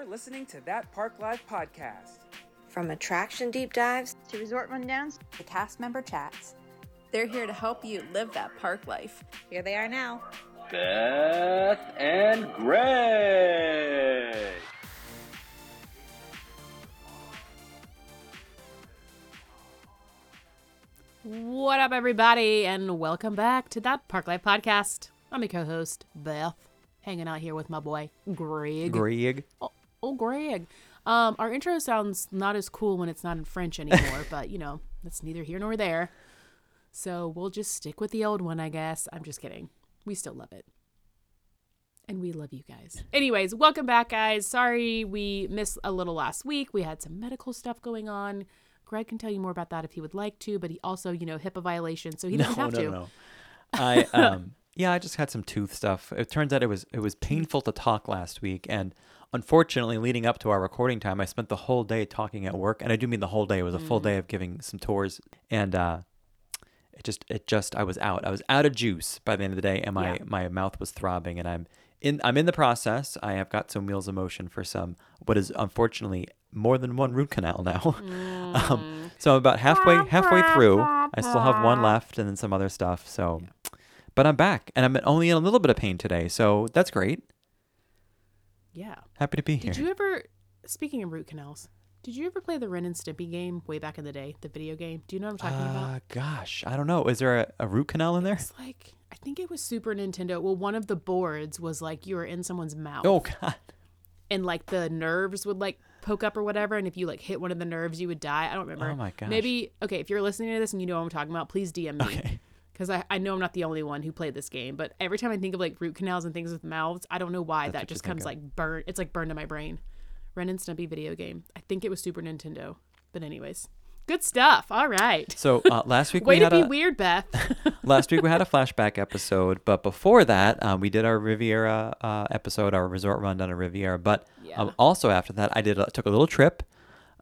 You're listening to That Park Life podcast. From attraction deep dives to resort rundowns to cast member chats. They're here to help you live that park life. Here they are now. Beth and Greg. What up, everybody, and welcome back to that Park Life podcast. I'm your co-host Beth, hanging out here with my boy Greg. Greg. Oh, Oh, Greg. Um, our intro sounds not as cool when it's not in French anymore, but you know that's neither here nor there. So we'll just stick with the old one, I guess. I'm just kidding. We still love it. And we love you guys. Anyways, welcome back, guys. Sorry we missed a little last week. We had some medical stuff going on. Greg can tell you more about that if he would like to, but he also, you know, HIPAA violation, so he doesn't no, have no, to. No, I um yeah, I just had some tooth stuff. It turns out it was it was painful to talk last week and unfortunately leading up to our recording time, I spent the whole day talking at work and I do mean the whole day. It was a full Mm. day of giving some tours and uh it just it just I was out. I was out of juice by the end of the day and my Yeah. my mouth was throbbing and I'm in I'm in the process. I have got some wheels of motion for some what is unfortunately more than one root canal now. um, so I'm about halfway halfway through. I still have one left and then some other stuff. So but I'm back and I'm only in a little bit of pain today. So that's great. Yeah. Happy to be here. Did you ever, speaking of root canals, did you ever play the Ren and Stimpy game way back in the day, the video game? Do you know what I'm talking about? uh, gosh, I don't know. Is there a, a root canal in there? It's like, I think it was Super Nintendo. Well, one of the boards was like you were in someone's mouth. Oh god. And like the nerves would like poke up or whatever. And if you like hit one of the nerves, you would die. I don't remember. Oh my gosh. Maybe, okay, if you're listening to this and you know what I'm talking about, please DM me. Okay. Because I, I know I'm not the only one who played this game, but every time I think of like root canals and things with mouths, I don't know why That's that just comes like burn. It's like burned in my brain. Ren and Stimpy video game. I think it was Super Nintendo. But anyways, good stuff. All right. So uh, last week Way we to had be a weird, Beth. last week we had a flashback episode, but before that um, we did our Riviera uh, episode, our resort run rundown of Riviera. But Yeah. um, also after that, I did a, took a little trip.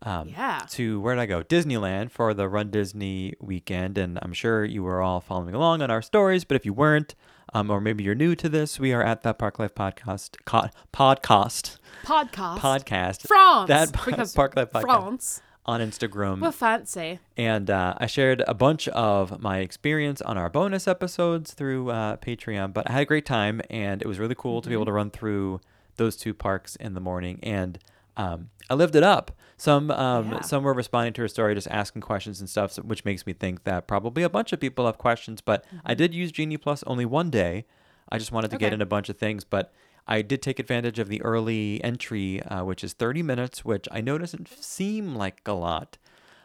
Um, Yeah. To where did I go? Disneyland for the Run Disney weekend, and I'm sure you were all following along on our stories. But if you weren't, um, or maybe you're new to this, we are at that Park Life podcast co- podcast Podcast. podcast France. that because Park Life podcast France. on Instagram. We're fancy. And uh, I shared a bunch of my experience on our bonus episodes through uh, Patreon. But I had a great time, and it was really cool to be able Mm-hmm. to run through those two parks in the morning. And um, I lived it up. Some um, Yeah. some were responding to her story, just asking questions and stuff, which makes me think that probably a bunch of people have questions. But I did use Genie Plus only one day. I just wanted to get Mm-hmm. In a bunch of things, but I did take advantage of the early entry, uh, which is 30 minutes, which I know doesn't seem like a lot.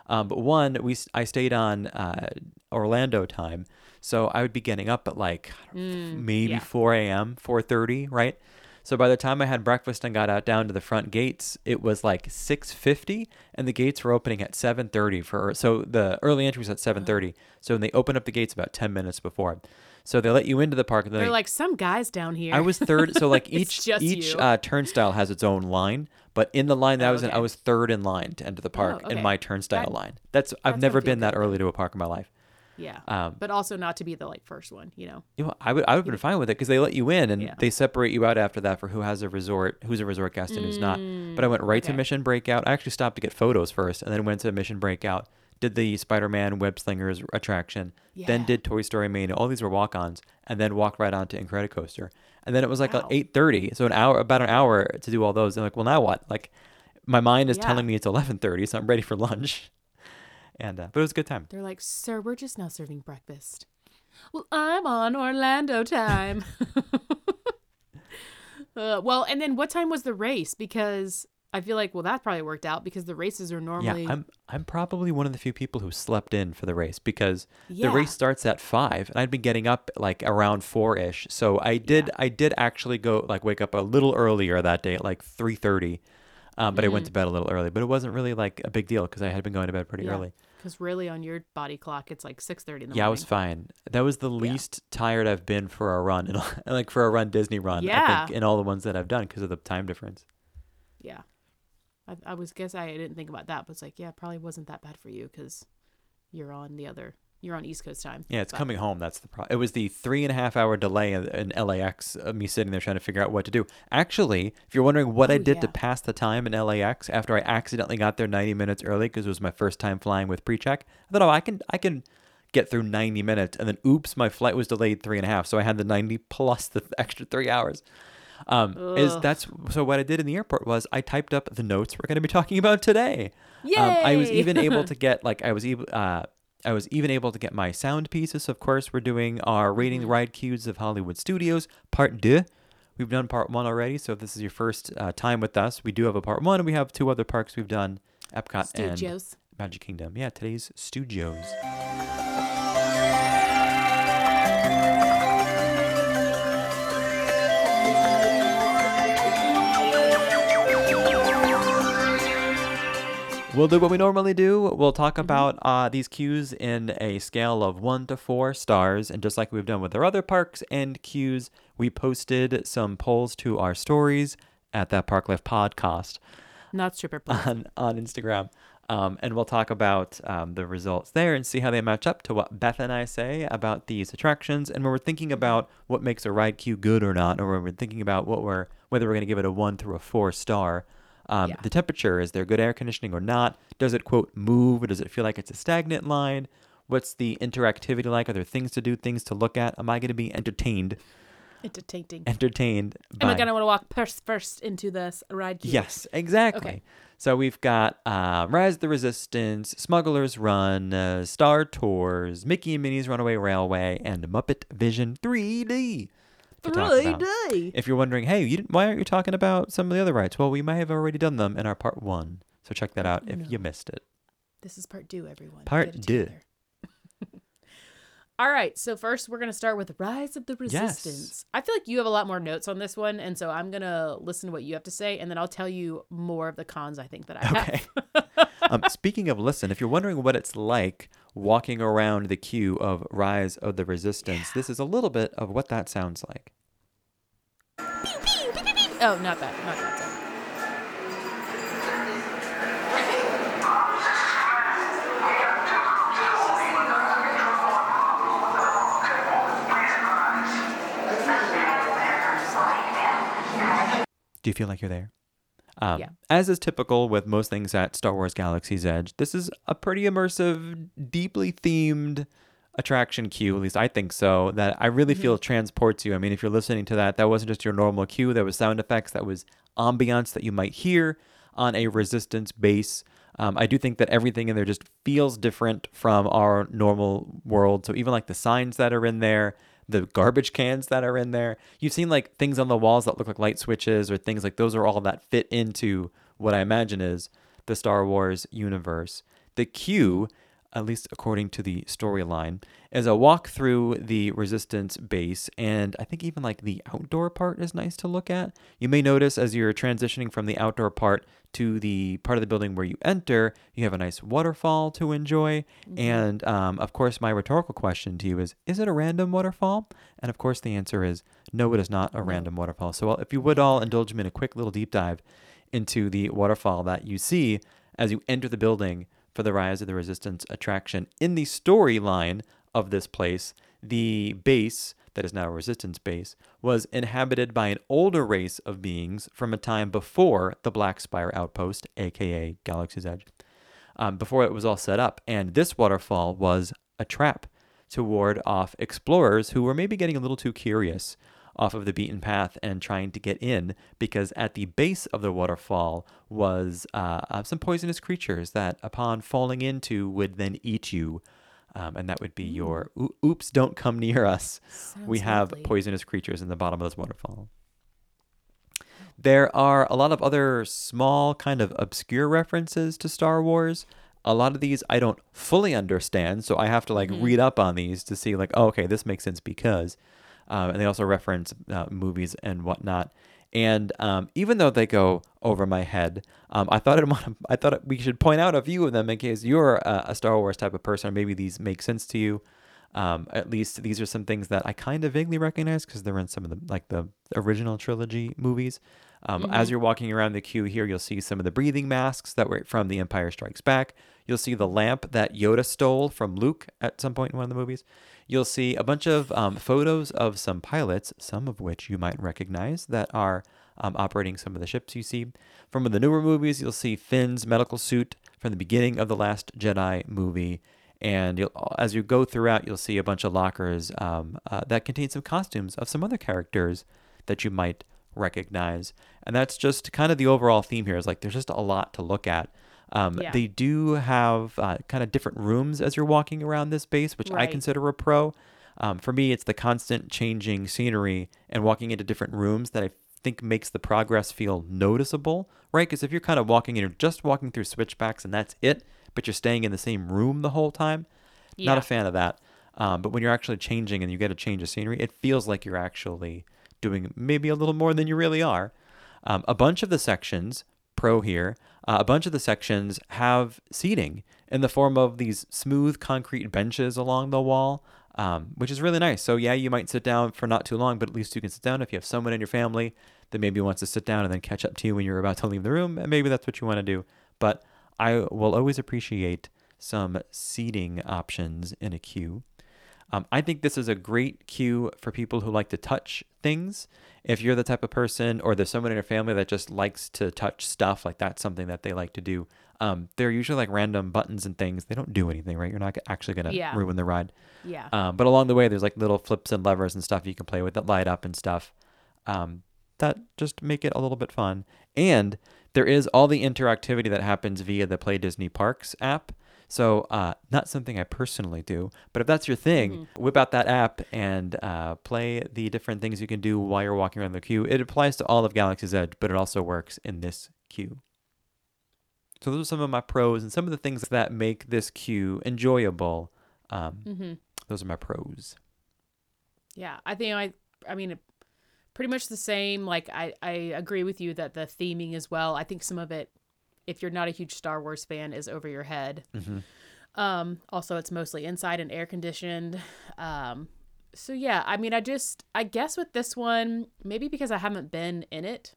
Um, but one, we I stayed on uh, Orlando time, so I would be getting up at like I maybe yeah. 4 a.m., 4:30, right? So by the time I had breakfast and got out down to the front gates, it was like 6:50, and the gates were opening at 7:30 for. So the early entry was at 7:30. So when they open up the gates about 10 minutes before. So they let you into the park. And They're they, like some guys down here. I was third. So like each each uh, turnstile has its own line, but in the line that I Oh, was in, I was third in line to enter the park okay. in my turnstile That- line. That's I've that's never been that early to a park in my life. Yeah. Um, but also not to be the like first one, you know. you know, I would I would have been fine with it because they let you in and Yeah. they separate you out after that for who has a resort, who's a resort guest and who's not. But I went right to Mm. Mission Breakout. I actually stopped to get photos first, and then went to Mission Breakout. Did the Spider-Man Web Slingers attraction, then did Toy Story Mania. All these were walk-ons, and then walked right on to Incredicoaster. And then it was like Wow. eight thirty, so an hour, about an hour to do all those. And like, well, now what? Like, my mind is Yeah. telling me it's eleven thirty, so I'm ready for lunch. And uh, but it was a good time. They're like, "Sir, we're just now serving breakfast." Well, I'm on Orlando time. uh, well, and then what time was the race? Because I feel like, well, that probably worked out because the races are normally Yeah, I'm I'm probably one of the few people who slept in for the race because Yeah. the race starts at five, and I'd been getting up like around four ish. So I did I did actually go like wake up a little earlier that day at like three thirty, um, but I went to bed a little early. But it wasn't really like a big deal because I had been going to bed pretty early. Because really, on your body clock, it's like six thirty in the Yeah, I was fine. That was the least tired I've been for a run, and like for a run Disney run. I Yeah. think in all the ones that I've done because of the time difference. Yeah, I, I was guess I didn't think about that, but it's like, yeah, probably wasn't that bad for you because you're on the other You're on East Coast time. Yeah, it's but- coming home. That's the problem. It was the three and a half hour delay in, in LAX of me sitting there trying to figure out what to do. Actually, if you're wondering what I Oh, did to pass the time in LAX after I accidentally got there 90 minutes early because it was my first time flying with pre-check, I thought, oh, I can, I can get through 90 minutes, and then oops, my flight was delayed three and a half, so I had the 90 plus the extra three hours. Um, is that's so? What I did in the airport was I typed up the notes we're going to be talking about today. Um, I was even able to get like I was able uh, I was even able to get my sound pieces. Of course, we're doing our rating Mm-hmm. the ride queues of Hollywood Studios part deux. We've done part one already, so if this is your first uh, time with us. We do have a part one, and we have two other parks we've done: Epcot and Magic Kingdom. Yeah, today's studios. We'll do what we normally do. We'll talk about uh, these queues in a scale of one to four stars. And just like we've done with our other parks and queues, we posted some polls to our stories at that Park Life podcast Not stripper please. on, on Instagram. Um, and we'll talk about um, the results there and see how they match up to what Beth and I say about these attractions. And when we're thinking about what makes a ride queue good or not, or when we're thinking about what we're whether we're going to give it a one through a four star, um, Yeah. the temperature is there good air conditioning or not? Does it quote move? Or does it feel like it's a stagnant line? What's the interactivity like? Are there things to do, things to look at? Am I going to be entertained? Entertaining. Entertained? Am I gonna want to walk first first into this ride queue? Yes, exactly. Okay. So we've got uh, Rise of the Resistance, Smuggler's Run, uh, Star Tours, Mickey and Minnie's Runaway Railway, and Muppet Vision 3D. To talk about. 3D. If you're wondering, hey, you didn't, why aren't you talking about some of the other rights? Well, we may have already done them in our part one. So check that out if No. you missed it. This is part two, everyone. Part Get it deux. together. All right, so first we're gonna start with Rise of the Yes. Resistance. I feel like you have a lot more notes on this one, and so I'm gonna listen to what you have to say, and then I'll tell you more of the cons I think that I have. Okay. um, speaking of listen, if you're wondering what it's like walking around the queue of Rise of the Resistance, this is a little bit of what that sounds like. oh, not that, not that. Sorry. Do you feel like you're there? Um, Yeah. As is typical with most things at Star Wars Galaxy's Edge, this is a pretty immersive, deeply themed attraction queue. At least I think so. That I really feel transports you. I mean, if you're listening to that, that wasn't just your normal queue. There was sound effects. That was ambiance that you might hear on a Resistance base. Um, I do think that everything in there just feels different from our normal world. So even like the signs that are in there, the garbage cans that are in there. You've seen like things on the walls that look like light switches or things like those are all that fit into what I imagine is the Star Wars universe. The queue, at least according to the storyline, is a walk through the resistance base and I think even like the outdoor part is nice to look at. You may notice as you're transitioning from the outdoor part to the part of the building where you enter, you have a nice waterfall to enjoy. And um, of course, my rhetorical question to you is Is it a random waterfall? And of course, the answer is no, it is not a random waterfall. So, well, if you would all indulge me in a quick little deep dive into the waterfall that you see as you enter the building for the Rise of the Resistance attraction. In the storyline of this place, the base that is now a resistance base was inhabited by an older race of beings from a time before the Black Spire outpost, aka Galaxy's Edge, um, before it was all set up. And this waterfall was a trap to ward off explorers who were maybe getting a little too curious off of the beaten path and trying to get in because at the base of the waterfall was uh, some poisonous creatures that upon falling into would then eat you um, and that would be your oops don't come near us we have lovely. poisonous creatures in the bottom of this waterfall there are a lot of other small, kind of obscure references to Star Wars. A lot of these I don't fully understand, so I have to like read up on these to see like, oh, okay, this makes sense because. Um, and they also reference uh, movies and whatnot. And um, even though they go over my head, um, I thought it, I thought we should point out a few of them in case you're a, a Star Wars type of person, or maybe these make sense to you. Um, at least these are some things that I kind of vaguely recognize because they're in some of the like the original trilogy movies. Um, As you're walking around the queue here, you'll see some of the breathing masks that were from The Empire Strikes Back. You'll see the lamp that Yoda stole from Luke at some point in one of the movies. You'll see a bunch of um, photos of some pilots, some of which you might recognize that are um, operating some of the ships you see. From the newer movies, you'll see Finn's medical suit from the beginning of the Last Jedi movie. And as you go throughout, you'll see a bunch of lockers um, uh, that contain some costumes of some other characters that you might recognize. And that's just kind of the overall theme here is like there's just a lot to look at. Um, Yeah. They do have uh, kind of different rooms as you're walking around this base, which I consider a pro. Um, for me, it's the constant changing scenery and walking into different rooms that I think makes the progress feel noticeable, right? Because if you're kind of walking and you're just walking through switchbacks and that's it, but you're staying in the same room the whole time, not a fan of that. Um, but when you're actually changing and you get a change of scenery, it feels like you're actually doing maybe a little more than you really are. Um, a bunch of the sections, pro here, uh, a bunch of the sections have seating in the form of these smooth concrete benches along the wall, um, which is really nice. So, yeah, you might sit down for not too long, but at least you can sit down if you have someone in your family that maybe wants to sit down and then catch up to you when you're about to leave the room. And maybe that's what you want to do. But I will always appreciate some seating options in a queue. Um, I think this is a great queue for people who like to touch things. If you're the type of person, or there's someone in your family that just likes to touch stuff, like that's something that they like to do. Um, they're usually like random buttons and things. They don't do anything, right? You're not actually going to Yeah. ruin the ride. Yeah. Um, but along the way, there's like little flips and levers and stuff you can play with that light up and stuff. Um, that just make it a little bit fun. And there is all the interactivity that happens via the Play Disney Parks app. So, uh, not something I personally do, but if that's your thing, whip out that app and uh, play the different things you can do while you're walking around the queue. It applies to all of Galaxy's Edge, but it also works in this queue. So, those are some of my pros and some of the things that make this queue enjoyable. Um, mm-hmm. Those are my pros. Yeah, I think I. I mean, pretty much the same. Like I, I agree with you that the theming as well. I think some of it, if you're not a huge Star Wars fan, is over your head. Um. Also, it's mostly inside and air conditioned. Um. So yeah, I mean, I just, I guess with this one, maybe because I haven't been in it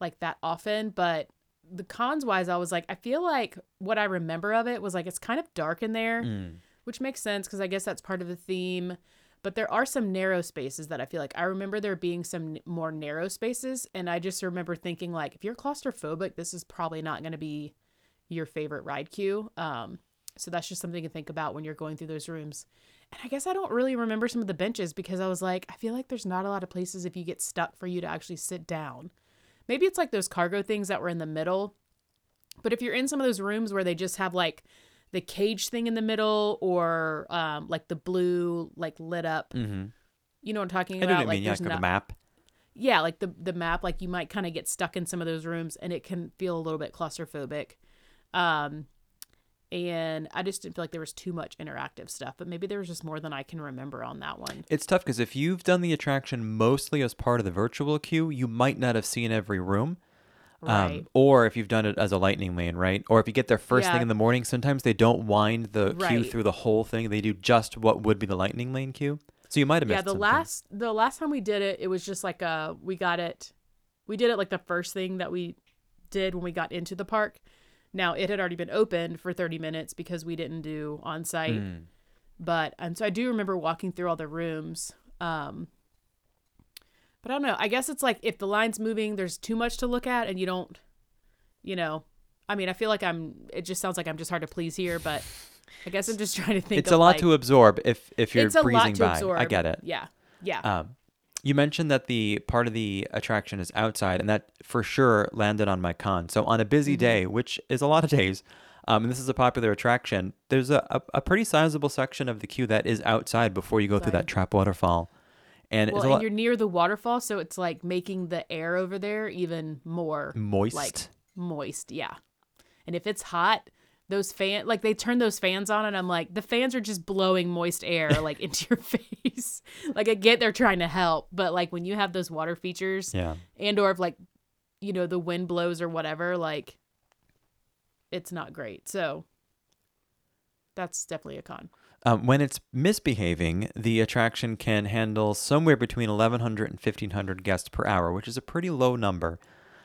like that often, but the cons wise, I was like, I feel like what I remember of it was like it's kind of dark in there which makes sense because I guess that's part of the theme. But there are some narrow spaces that I feel like I remember there being some more narrow spaces, and I just remember thinking like, if you're claustrophobic, this is probably not going to be your favorite ride queue. Um, so that's just something to think about when you're going through those rooms. And I guess I don't really remember some of the benches because I was like, I feel like there's not a lot of places if you get stuck for you to actually sit down. Maybe it's like those cargo things that were in the middle. But if you're in some of those rooms where they just have like the cage thing in the middle or um, like the blue like lit up, Mm-hmm. you know what I'm talking I know about? what like mean. Yeah, like a map. yeah, like the the map, like you might kind of get stuck in some of those rooms, and it can feel a little bit claustrophobic. Um, and I just didn't feel like there was too much interactive stuff, but maybe there was just more than I can remember on that one. It's tough because if you've done the attraction mostly as part of the virtual queue, you might not have seen every room. Right. Um, or if you've done it as a lightning lane, right? Or if you get there first Yeah. thing in the morning, sometimes they don't wind the queue through the whole thing. They do just what would be the lightning lane queue. So you might have missed yeah, the something. last the last time we did it, it was just like uh we got it, we did it like the first thing that we did when we got into the park. Now it had already been opened for 30 minutes because we didn't do on site. Mm. But and so I do remember walking through all the rooms. Um but I don't know. I guess it's like if the line's moving, there's too much to look at and you don't you know. I mean, I feel like I'm it just sounds like I'm just hard to please here, but I guess I'm just trying to think It's a lot like, to absorb if if you're it's a breezing lot to by. absorb. I get it. Yeah. Yeah. Um, you mentioned that the part of the attraction is outside, and that for sure landed on my con. So on a busy Mm-hmm. day, which is a lot of days, um, and this is a popular attraction, there's a, a, a pretty sizable section of the queue that is outside before you go through that trap waterfall. And Well, it's a and lot you're near the waterfall, so it's like making the air over there even more moist. like moist. Yeah. And if it's hot, those fan like they turn those fans on and I'm like, the fans are just blowing moist air like into your face. like I get they're trying to help, but like when you have those water features yeah. and or if like you know, the wind blows or whatever, like it's not great. So that's definitely a con. Um, when it's misbehaving, the attraction can handle somewhere between 1,100 and 1,500 guests per hour, which is a pretty low number.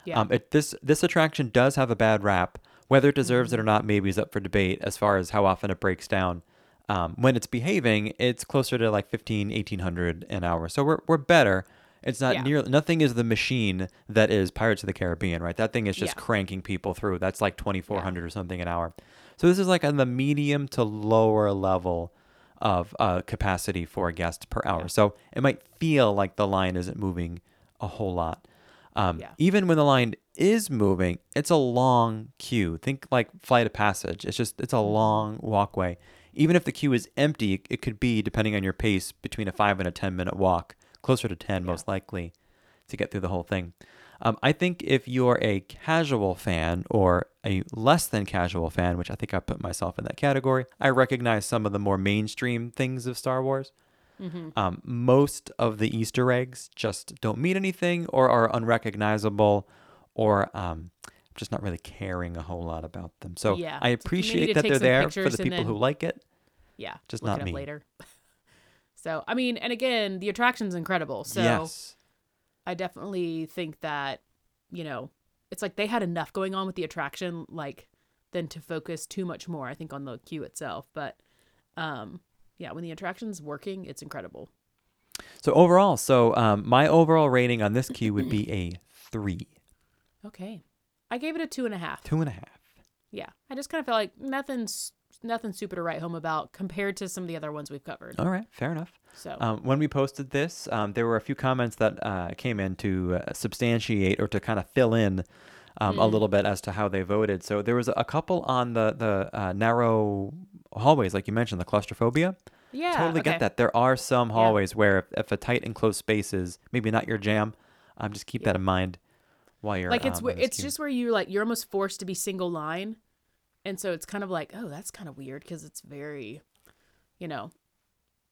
Yeah. Um, it, this this attraction does have a bad rap. Whether it deserves it Mm-hmm. or not, maybe is up for debate as far as how often it breaks down. Um, when it's behaving, it's closer to like 15, 1800 an hour. So we're, we're better. It's not Yeah. near, nothing is the machine that is Pirates of the Caribbean, right? That thing is just Yeah. cranking people through. That's like 2400 or something an hour. So this is like on the medium to lower level of uh, capacity for a guest per hour. So it might feel like the line isn't moving a whole lot. Um, Yeah. Even when the line is moving, it's a long queue. Think like Flight of Passage. It's just it's a Mm-hmm. long walkway. Even if the queue is empty, it could be depending on your pace between a five and a ten minute walk, closer to ten most likely, to get through the whole thing. Um, I think if you're a casual fan or a less than casual fan, which I think I put myself in that category, I recognize some of the more mainstream things of Star Wars. Um, most of the Easter eggs just don't mean anything or are unrecognizable or um, just not really caring a whole lot about them. So Yeah. I So you need appreciate that they're there for the people who like it. Yeah. Just not me. later. so I mean, and again, the attraction's incredible. So yes. I definitely think that, you know, it's like they had enough going on with the attraction, like, than to focus too much more, I think, on the queue itself. But um yeah, when the attraction's working, it's incredible. So overall, so um, my overall rating on this queue would be a three, Okay. I gave it a two and a half. two and a half. Yeah. I just kind of felt like nothing's nothing super to write home about compared to some of the other ones we've covered. All right, fair enough. So Um, when we posted this, um, there were a few comments that uh, came in to uh, substantiate or to kind of fill in um, Mm. a little bit as to how they voted. So there was a couple on the the uh, narrow hallways, like you mentioned, the claustrophobia. yeah. totally okay. get that. There are some Yeah. hallways where if, if a tight enclosed space is maybe not your jam, um, just keep that in mind while you're like it's um, where on this it's just where you like you're almost forced to be single line and so it's kind of like oh that's kind of weird because it's very you know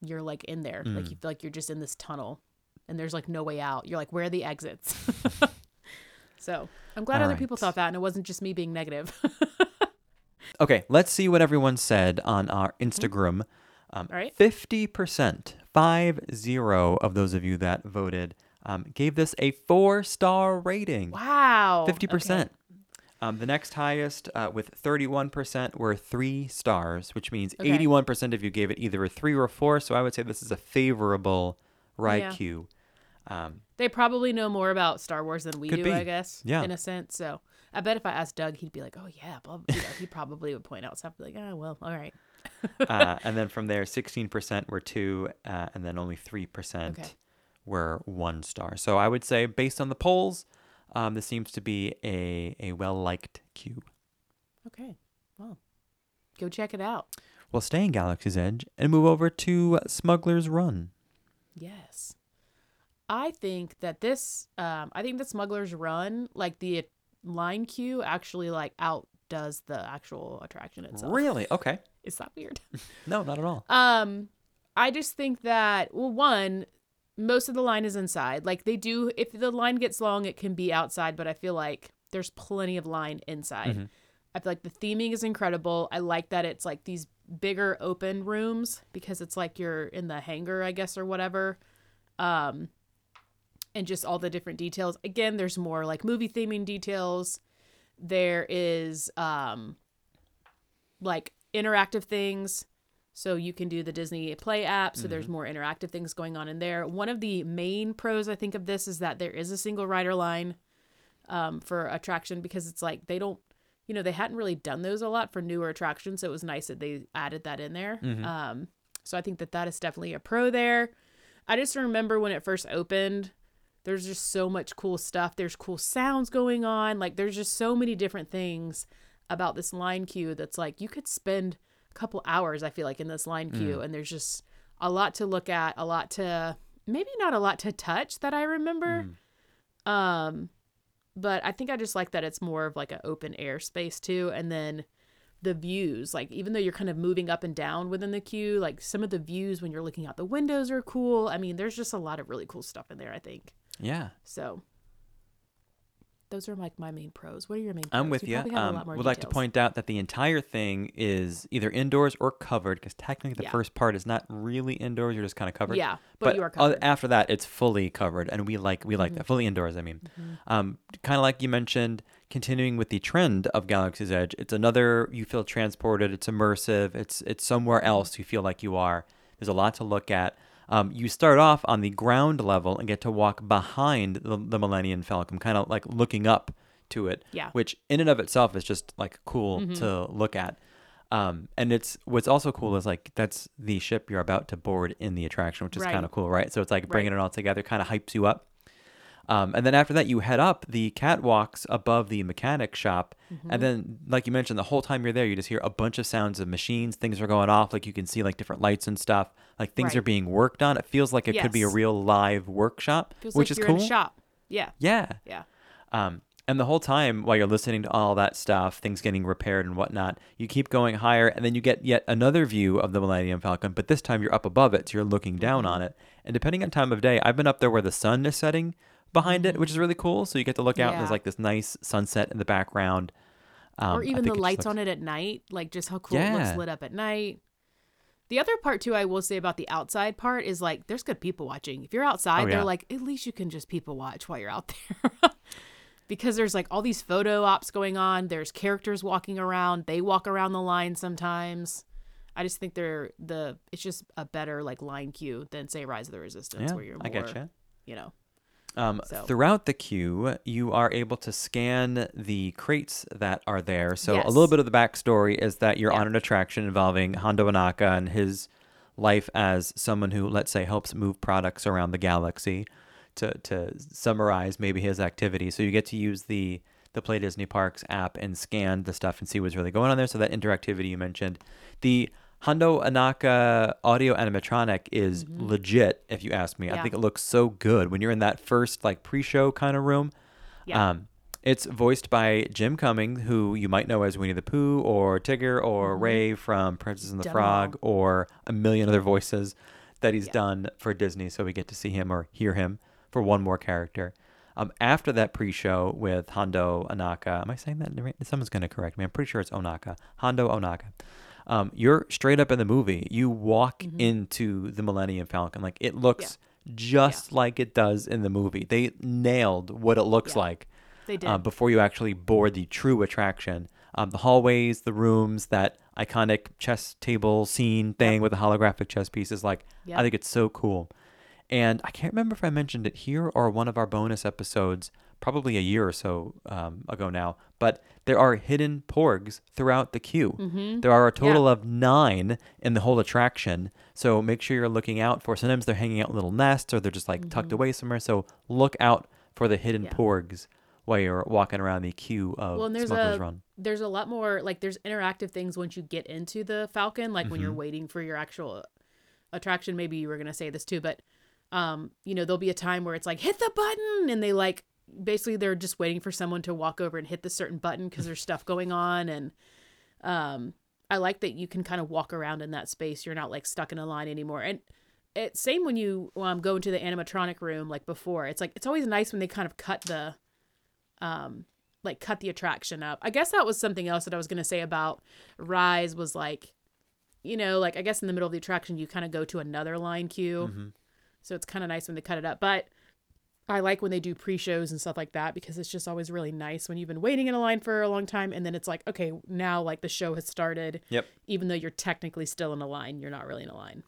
you're like in there like Mm. you feel like you're just in this tunnel and there's like no way out you're like where are the exits so i'm glad All other people right. thought that and it wasn't just me being negative Okay, let's see what everyone said on our Instagram. Um, All right. 50%, five zero of those of you that voted um, gave this a four star rating. wow 50%. Okay. Um, the next highest, uh, with 31%, were three stars, which means Okay. 81% of you gave it either a three or a four. So I would say this is a favorable ride Yeah. queue. Um, they probably know more about star wars than we do be. i guess Yeah. in a sense so i bet if i asked doug he'd be like oh yeah blah, you know, he probably would point out stuff like oh well all right uh, and then from there, 16% were two, uh, and then only 3% Okay. were one star. So I would say, based on the polls, um, this seems to be a, a well liked queue. okay well go check it out We'll stay in Galaxy's Edge and move over to Smuggler's Run. Yes. I think that this um I think the Smuggler's Run, like the line queue actually like outdoes the actual attraction itself. Really? Okay. Is that weird? No, not at all. um I just think that well one most of the line is inside. Like they do if the line gets long it can be outside, but I feel like there's plenty of line inside. Mhm. I feel like the theming is incredible. I like that it's like these bigger open rooms because it's like you're in the hangar, I guess, or whatever. Um, and just all the different details. Again, there's more like movie theming details. There is um, like interactive things. So you can do the Disney Play app. So there's more interactive things going on in there. One of the main pros I think of this is that there is a single rider line um, for attraction because it's like they don't, you know, they hadn't really done those a lot for newer attractions. So it was nice that they added that in there. Um, so I think that that is definitely a pro there. I just remember when it first opened, there's just so much cool stuff. There's cool sounds going on. Like there's just so many different things about this line queue that's like you could spend couple hours, I feel like, in this line queue. And there's just a lot to look at, a lot to maybe not a lot to touch that I remember. Um but I think I just like that it's more of like an open air space too. And then the views, like even though you're kind of moving up and down within the queue, like some of the views when you're looking out the windows are cool. I mean, there's just a lot of really cool stuff in there, I think. Yeah. So those are like my main pros. What are your main? Pros? I'm pros? with you. a Um, would like to point out that the entire thing is either indoors or covered because technically the Yeah. first part is not really indoors. You're just kind of covered. Yeah, but you are covered. Mm-hmm. after that, it's fully covered, and we like we like that fully indoors. I mean, um, kind of like you mentioned, continuing with the trend of Galaxy's Edge. It's another you feel transported. It's immersive. It's it's somewhere Mm-hmm. else. You feel like you are. There's a lot to look at. Um, you start off on the ground level and get to walk behind the, the Millennium Falcon, kind of like looking up to it. Yeah. Mm-hmm. Which in and of itself is just like cool to look at. Um, and it's what's also cool is like that's the ship you're about to board in the attraction, which is Right. kind of cool, right? So it's like bringing Right. it all together, kind of hypes you up. Um, and then after that, you head up the catwalks above the mechanic shop. Mm-hmm. And then, like you mentioned, the whole time you're there, you just hear a bunch of sounds of machines. Things are going off. Like you can see like different lights and stuff. Like things Right. are being worked on. It feels like it could be a real live workshop, Feels which like is cool. shop. Yeah, Yeah. yeah, Um, and the whole time while you're listening to all that stuff, things getting repaired and whatnot, you keep going higher, and then you get yet another view of the Millennium Falcon. But this time you're up above it, so you're looking down Mm-hmm. on it. And depending on time of day, I've been up there where the sun is setting behind it, which is really cool. So you get to look out, and there's. Like this nice sunset in the background. Um, or even the think it just lights looks- on it at night, like just how cool it looks lit up at night. The other part too, I will say about the outside part is like there's good people watching. If you're outside, Oh, yeah. they're like at least you can just people watch while you're out there. because there's like all these photo ops going on. There's characters walking around. They walk around the line sometimes. I just think they're the it's just a better like line queue than say Rise of the Resistance Yeah, where you're more, I get you. you know. Um, So- Throughout the queue, you are able to scan the crates that are there. So a little bit of the backstory is that you're Yeah. on an attraction involving Hondo Anaka and his life as someone who, let's say, helps move products around the galaxy. To to summarize, maybe his activity. So you get to use the the Play Disney Parks app and scan the stuff and see what's really going on there. So that interactivity you mentioned, the Hondo Anaka audio animatronic is legit, if you ask me. I Mm-hmm. Think it looks so good when you're in that first like pre-show kind of room. Yeah. Um, it's voiced by Jim Cumming, who you might know as Winnie the Pooh or Tigger or Ray from Princess and the Mm-hmm. Frog or a million other voices that he's Yeah. done for Disney. So we get to see him or hear him for one more character. Um, after that pre-show with Hondo Ohnaka, am I saying that? Someone's going to correct me. I'm pretty sure it's Ohnaka. Hondo Ohnaka. Um, you're straight up in the movie. You walk Mm-hmm. into the Millennium Falcon. Like it looks just like it does in the movie. They nailed what it looks Yeah. like They did. uh, before you actually board the true attraction. Um, the hallways, the rooms, that iconic chess table scene thing with the holographic chess pieces. Like, I think it's so cool. And I can't remember if I mentioned it here or one of our bonus episodes, probably a year or so um, ago now. But there are hidden porgs throughout the queue. Mm-hmm. There are a total of nine in the whole attraction. So make sure you're looking out for. Sometimes they're hanging out in little nests or they're just like tucked away somewhere. So look out for the hidden Mm-hmm. Yeah. porgs while you're walking around the queue of well, and there's Smuggler's a Run. there's a lot more like there's interactive things once you get into the Falcon, like when you're Mm-hmm. waiting for your actual attraction. Maybe you were gonna say this too, but um, you know, there'll be a time where it's like hit the button, and they like basically they're just waiting for someone to walk over and hit the certain button because there's stuff going on, and um, I like that you can kind of walk around in that space. You're not like stuck in a line anymore, and. It, same when you um, go into the animatronic room like before it's like it's always nice when they kind of cut the um like cut the attraction up. I guess that was something else that I was going to say about Rise was like you know, like I guess in the middle of the attraction you kind of go to another line queue. Mm-hmm. So it's kind of nice when they cut it up, but I like when they do pre-shows and stuff like that because it's just always really nice when you've been waiting in a line for a long time and then it's like, okay, now like the show has started. Yep. Even though you're technically still in a line, you're not really in a line.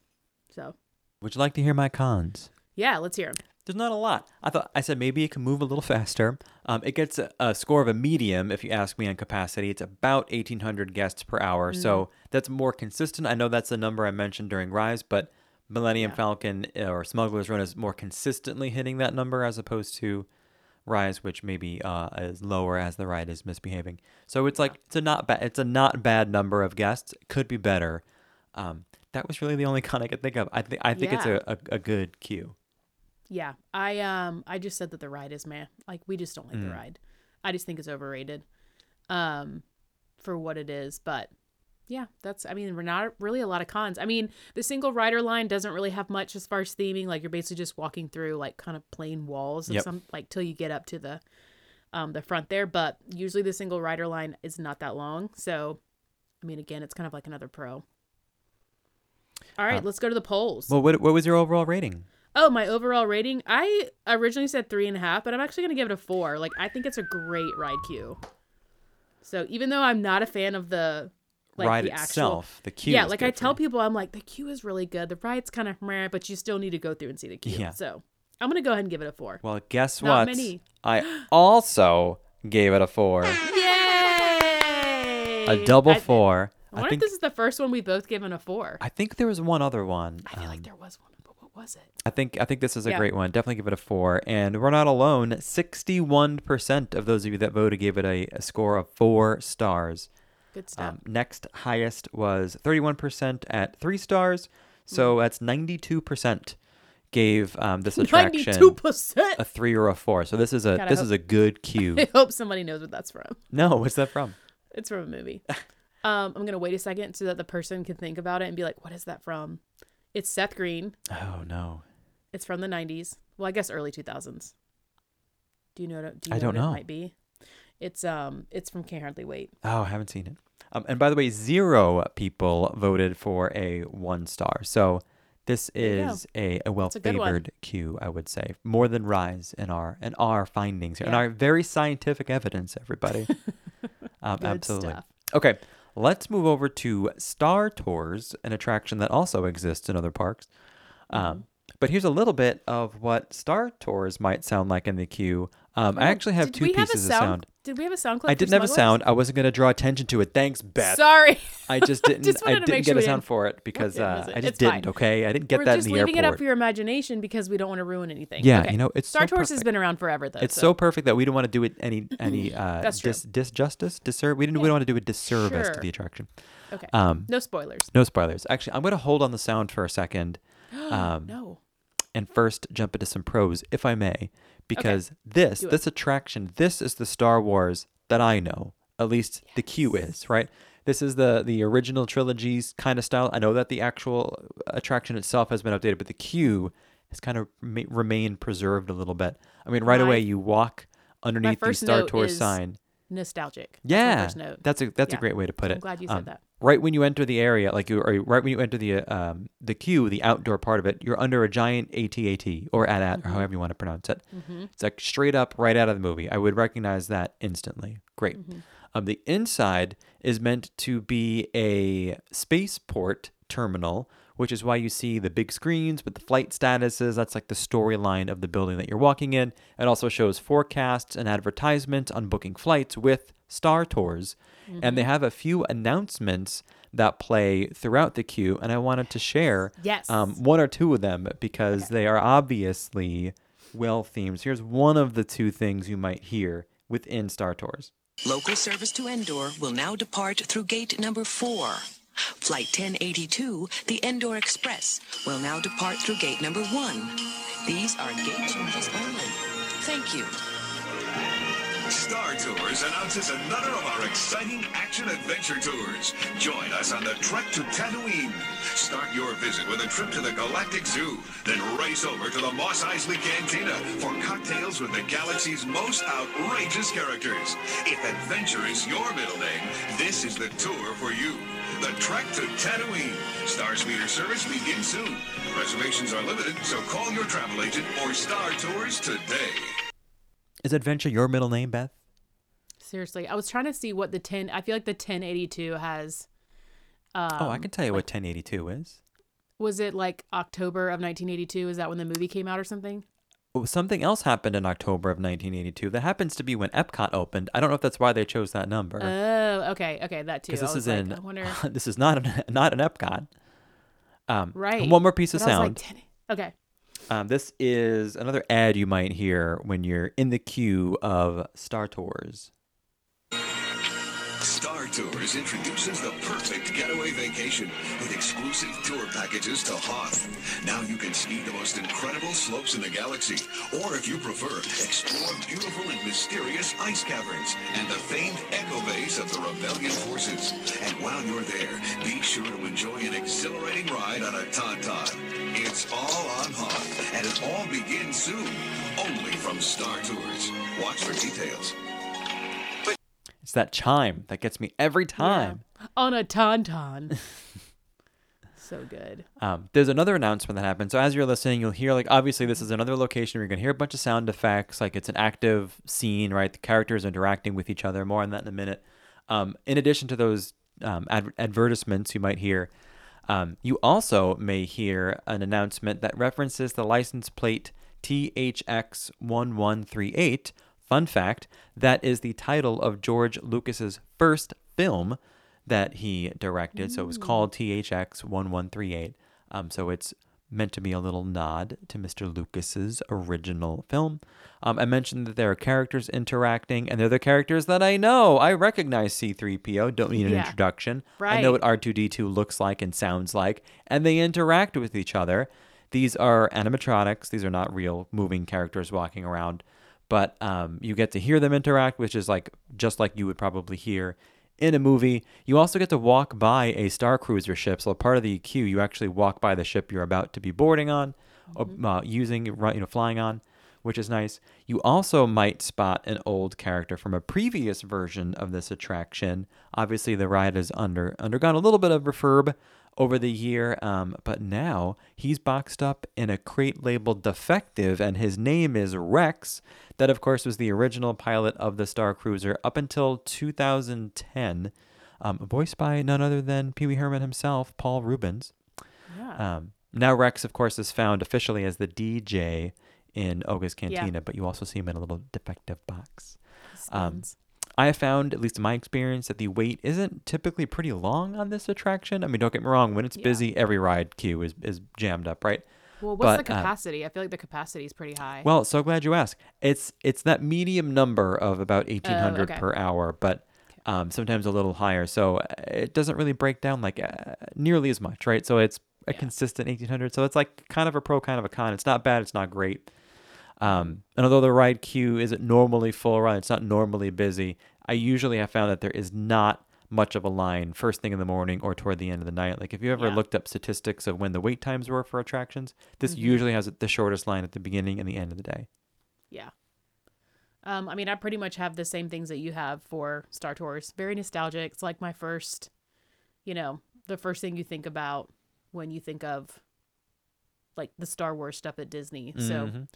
So, Would you like to hear my cons? yeah, let's hear them. There's not a lot. I thought I said maybe it can move a little faster. Um, it gets a, a score of a medium if you ask me on capacity. It's about 1,800 guests per hour, so that's more consistent. I know that's the number I mentioned during Rise, but Millennium Falcon uh, or Smuggler's Run is more consistently hitting that number as opposed to Rise, which maybe uh, is lower as the ride is misbehaving. So it's like it's a not bad it's a not bad number of guests. Could be better. Um, that was really the only con I could think of. I think I think it's a, a, a good queue. Yeah, I um I just said that the ride is meh. Like we just don't like the ride. I just think it's overrated, um, for what it is. But yeah, that's I mean we're not really a lot of cons. I mean the single rider line doesn't really have much as far as theming. Like you're basically just walking through like kind of plain walls Yep. some like till you get up to the um, the front there. But usually the single rider line is not that long. So, I mean, again, it's kind of like another pro. All right, let's go to the polls. Well, what, what was your overall rating? Oh, my overall rating. I originally said three and a half, but I'm actually gonna give it a four. Like I think it's a great ride queue. So even though I'm not a fan of the like ride the actual itself, the queue. yeah, is like I tell people, I'm like the queue is really good. The ride's kind of meh, but you still need to go through and see the queue. Yeah. So I'm gonna go ahead and give it a four. Well, guess Not what? many. I also gave it a four, Yay! a double I, four. I I think if this is the first one we both given a four. I think there was one other one. I feel like um, there was one, but what was it? I think I think this is a Yeah. great one. Definitely give it a four. And we're not alone. Sixty-one percent of those of you that voted gave it a, a score of four stars. Good stuff. Um, next highest was thirty-one percent at three stars. So Mm. that's ninety-two percent gave um, this attraction Ninety-two percent. a three or a four. So this is a God, this hope- is a good queue. I hope somebody knows what that's from. no, what's that from? It's from a movie. um, I'm gonna wait a second so that the person can think about it and be like, "What is that from?" It's Seth Green. Oh no, It's from the '90s. Well, I guess early 2000s. Do you know? What, do you I know don't what know. It might be. It's um. It's from Can't Hardly Wait. oh, I haven't seen it. Um, and by the way, zero people voted for a one star. So this is a, a well a good one. favored queue, I would say, more than Rise in our in our findings here, and Yeah. our very scientific evidence, everybody. um, Good absolutely. stuff. Okay, let's move over to Star Tours, an attraction that also exists in other parks. Mm-hmm. Um, but here's a little bit of what Star Tours might sound like in the queue. Um, I Oh, actually have did two we have a pieces sound, of sound. Did we have a sound clip? I didn't have a sound. I wasn't going to draw attention to it. Thanks, Beth. Sorry. I just didn't. Just I didn't make get sure a sound for it because uh, it? I just It's didn't. fine. Okay, I didn't get We're that in the airport. We're just leaving it up for your imagination because we don't want to ruin anything. Yeah, Okay. you know, it's Star so Tours has been around forever though. it's so, so perfect that we don't want to do it any any uh, That's true. dis, disjustice, disservice. We didn't. We don't want to do a disservice to the attraction. okay. Um, no spoilers. no spoilers. Actually, I'm going to hold on the sound for a second, um, no. And first jump into some pros, if I may, because this Do it. this attraction, this is the Star Wars that I know. At least the queue is right. This is the the original trilogies kind of style. I know that the actual attraction itself has been updated, but the queue has kind of ma- remained preserved a little bit. I mean, right My- away you walk underneath the Star Tours sign. Nostalgic. That's Yeah, first note. that's a that's Yeah. a great way to put it. I'm glad you said Um, that. Right when you enter the area, like you, or right when you enter the um the queue, the outdoor part of it, you're under a giant AT-AT or AT-AT Mm-hmm. or however you want to pronounce it. It's like straight up right out of the movie. I would recognize that instantly. Great. Mm-hmm. Um, the inside is meant to be a spaceport terminal, which is why you see the big screens with the flight statuses. That's like the storyline of the building that you're walking in. It also shows forecasts and advertisements on booking flights with Star Tours. And they have a few announcements that play throughout the queue. And I wanted to share Yes. um, one or two of them because they are obviously well themed. So here's one of the two things you might hear within Star Tours. Local service to Endor will now depart through gate number four. Flight 1082, the Endor Express, will now depart through gate number one. These are gate changes only. Thank you. Star Tours announces another of our exciting action adventure tours. Join us on the trek to Tatooine. Start your visit with a trip to the Galactic Zoo, then race over to the Mos Eisley Cantina for cocktails with the galaxy's most outrageous characters. If adventure is your middle name, this is the tour for you. The trek to Tatooine. Star Speeder service begins soon. Reservations are limited, so call your travel agent or Star Tours today. Is Adventure your middle name, Beth? Seriously, I was trying to see what the 10. I feel like the 1082 has. Um, oh, I can tell you what 1082 is. Was it like October of 1982? Is that when the movie came out or something? Something else happened in October of 1982. That happens to be when Epcot opened. I don't know if that's why they chose that number. Oh, okay, okay, that too. because this is like, in wonder. this is not an not an Epcot. Um, Right. One more piece of But sound. like, okay. um, this is another ad you might hear when you're in the queue of Star Tours. Star Tours introduces the perfect getaway vacation with exclusive tour packages to Hoth. Now you can ski the most incredible slopes in the galaxy, or if you prefer, explore beautiful and mysterious ice caverns and the famed Echo Base of the Rebellion forces. And while you're there, be sure to enjoy an exhilarating ride on a Tauntaun. It's all on Hoth And it all begins soon, only from Star Tours. Watch for details. It's that chime that gets me every time. On a tauntaun. so good. Um, there's another announcement that happened. So as you're listening, you'll hear like obviously this is another location where you're gonna hear a bunch of sound effects. Like it's an active scene, right? The characters interacting with each other. More on that in a minute. Um, in addition to those um, ad- advertisements you might hear, um, you also may hear an announcement that references the license plate THX1138. Fun fact: that is the title of George Lucas's first film that he directed. So it was called THX 1138. Um, so it's meant to be a little nod to Mr. Lucas's original film. Um, I mentioned that there are characters interacting, and they're the characters that I know. I recognize C3PO, don't need an Yeah. introduction. I know what R2D2 looks like and sounds like, and they interact with each other. These are animatronics, these are not real moving characters walking around but um, you get to hear them interact, which is like just like you would probably hear in a movie. You also get to walk by a star cruiser ship. So part of the queue, you actually walk by the ship you're about to be boarding on, or uh, using, you know, flying on, which is nice. You also might spot an old character from a previous version of this attraction. Obviously, the ride has under undergone a little bit of refurb over the year, um, but now he's boxed up in a crate labeled defective, and his name is Rex. That, of course, was the original pilot of the Star Cruiser up until 2010, um, voiced by none other than Pee Wee Herman himself, Paul Reubens. Yeah. Um, now Rex, of course, is found officially as the DJ in Oga's Cantina, but you also see him in a little defective box. Um. I have found, at least in my experience, that the wait isn't typically pretty long on this attraction. I mean, don't get me wrong, when it's Yeah. busy, every ride queue is, is jammed up, right? well, what's but, the uh, capacity? I feel like the capacity is pretty high. Well, so glad you asked. It's it's that medium number of about 1800 Oh, okay. per hour, but um, sometimes a little higher. So uh, it doesn't really break down like uh, nearly as much, right? So it's a Yeah. consistent 1800. So it's like kind of a pro, kind of a con. It's not bad. It's not great. Um, and although the ride queue isn't normally full run, it's not normally busy. I usually have found that there is not much of a line first thing in the morning or toward the end of the night. Like if you ever Yeah. looked up statistics of when the wait times were for attractions, this Mm-hmm. usually has the shortest line at the beginning and the end of the day. Yeah. Um, I mean, I pretty much have the same things that you have for Star Tours. Very nostalgic. It's like my first, you know, the first thing you think about when you think of like the Star Wars stuff at Disney. So Mhm.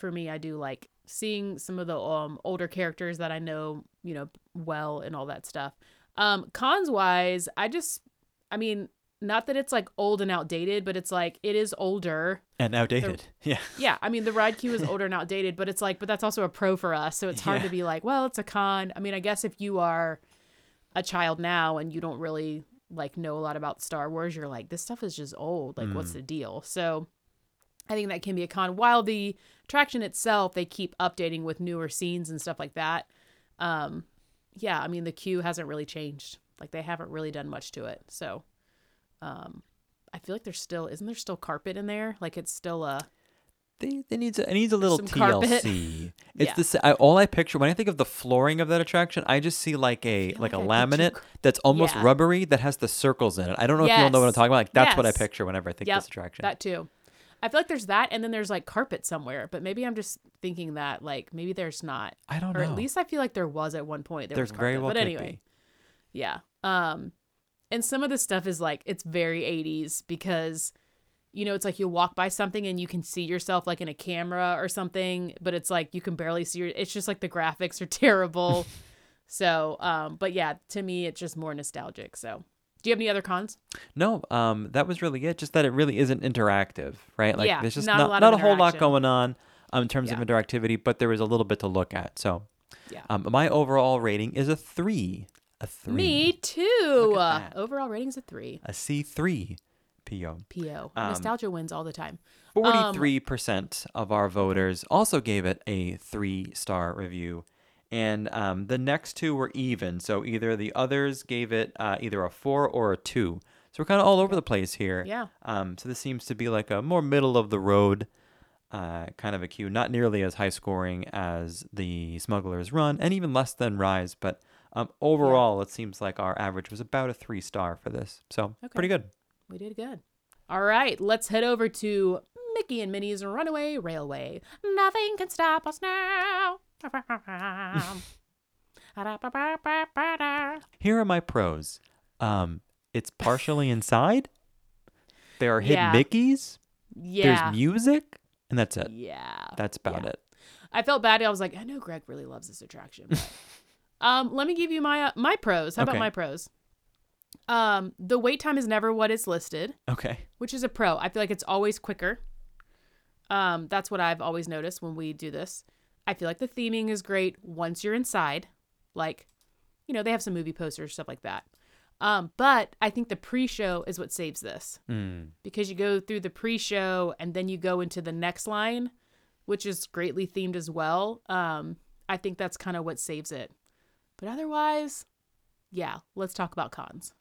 For me, I do like seeing some of the um older characters that I know, you know, well and all that stuff. Um, cons wise, I just, I mean, not that it's like old and outdated, but it's like it is older. and outdated. Yeah. Yeah, I mean the ride queue is older and outdated, but it's like, but that's also a pro for us, so it's hard Yeah. to be like, well, it's a con. I mean, I guess if you are a child now and you don't really like know a lot about Star Wars, you're like, this stuff is just old. Like, what's the deal? So, I think that can be a con. While the attraction itself, they keep updating with newer scenes and stuff like that. Um, yeah, I mean the queue hasn't really changed. Like they haven't really done much to it. So, um, I feel like there's still isn't there still carpet in there? Like it's still a They, it needs a, it needs a little. TLC. It's Yeah. the I, all I picture when I think of the flooring of that attraction. I just see like a like, like a I laminate that's almost Yeah. rubbery that has the circles in it. I don't know if you all know what I'm talking about. Like that's what I picture whenever I think Yep, this attraction. That too. I feel like there's that, and then there's like carpet somewhere, but maybe I'm just thinking that like maybe there's not, I don't or know. at least I feel like there was at one point. There There's was very carpet. well but anyway, be. yeah. Um, and some of the stuff is like it's very 80s because, you know, it's like you walk by something and you can see yourself like in a camera or something, but it's like you can barely see your. It's just like the graphics are terrible. so, um, but yeah, to me, it's just more nostalgic. So, do you have any other cons? No, um, that was really it. Just that it really isn't interactive, right? Like Yeah, there's just not not a lot not, a whole lot going on um, in terms Yeah. of interactivity, but there is a little bit to look at. So, Yeah. um, my overall rating is a three. A three. Me too. Uh, overall rating's a three. A C three. PO. PO. Um, Nostalgia wins all the time. Um, Forty-three percent of our voters also gave it a three-star review, and um, the next two were even. So either the others gave it uh, either a four or a two. So we're kind of all over the place here. Yeah. Um, so this seems to be like a more middle of the road uh, kind of a queue, not nearly as high scoring as the Smugglers Run, and even less than Rise. But um, overall, it seems like our average was about a three-star for this. So Okay. pretty good. We did good. All right, let's head over to Mickey and Minnie's Runaway Railway. Nothing can stop us now. Here are my pros. Um, it's partially inside. There are hidden Yeah. Mickeys. yeah. There's music, and that's it. yeah. That's about Yeah. it. I felt bad. I was like, I know Greg really loves this attraction. But, um, let me give you my uh, my pros. How Okay. about my pros? Um, the wait time is never what it's listed, Okay. which is a pro. I feel like it's always quicker. Um, that's what I've always noticed when we do this. I feel like the theming is great once you're inside. Like, you know, they have some movie posters, stuff like that. Um, but I think the pre-show is what saves this Mm. because you go through the pre-show and then you go into the next line, which is greatly themed as well. Um, I think that's kind of what saves it. But otherwise, yeah, let's talk about cons.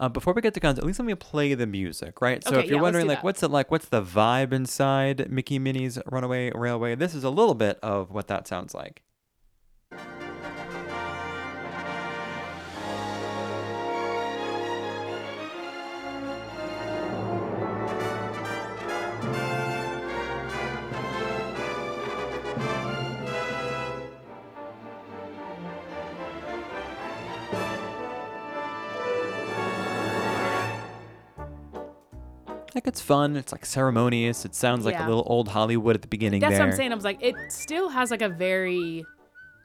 Uh, before we get to cons, at least let me play the music, right? So Okay, if you're yeah, wondering, like, that. what's it like? What's the vibe inside Mickey Minnie's Runaway Railway? This is a little bit of what that sounds like. It's fun. It's like ceremonious. It sounds like Yeah. a little old Hollywood at the beginning That's there. what I'm saying. I was like, it still has like a very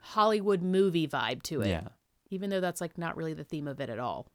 Hollywood movie vibe to it. Yeah. Even though that's like not really the theme of it at all.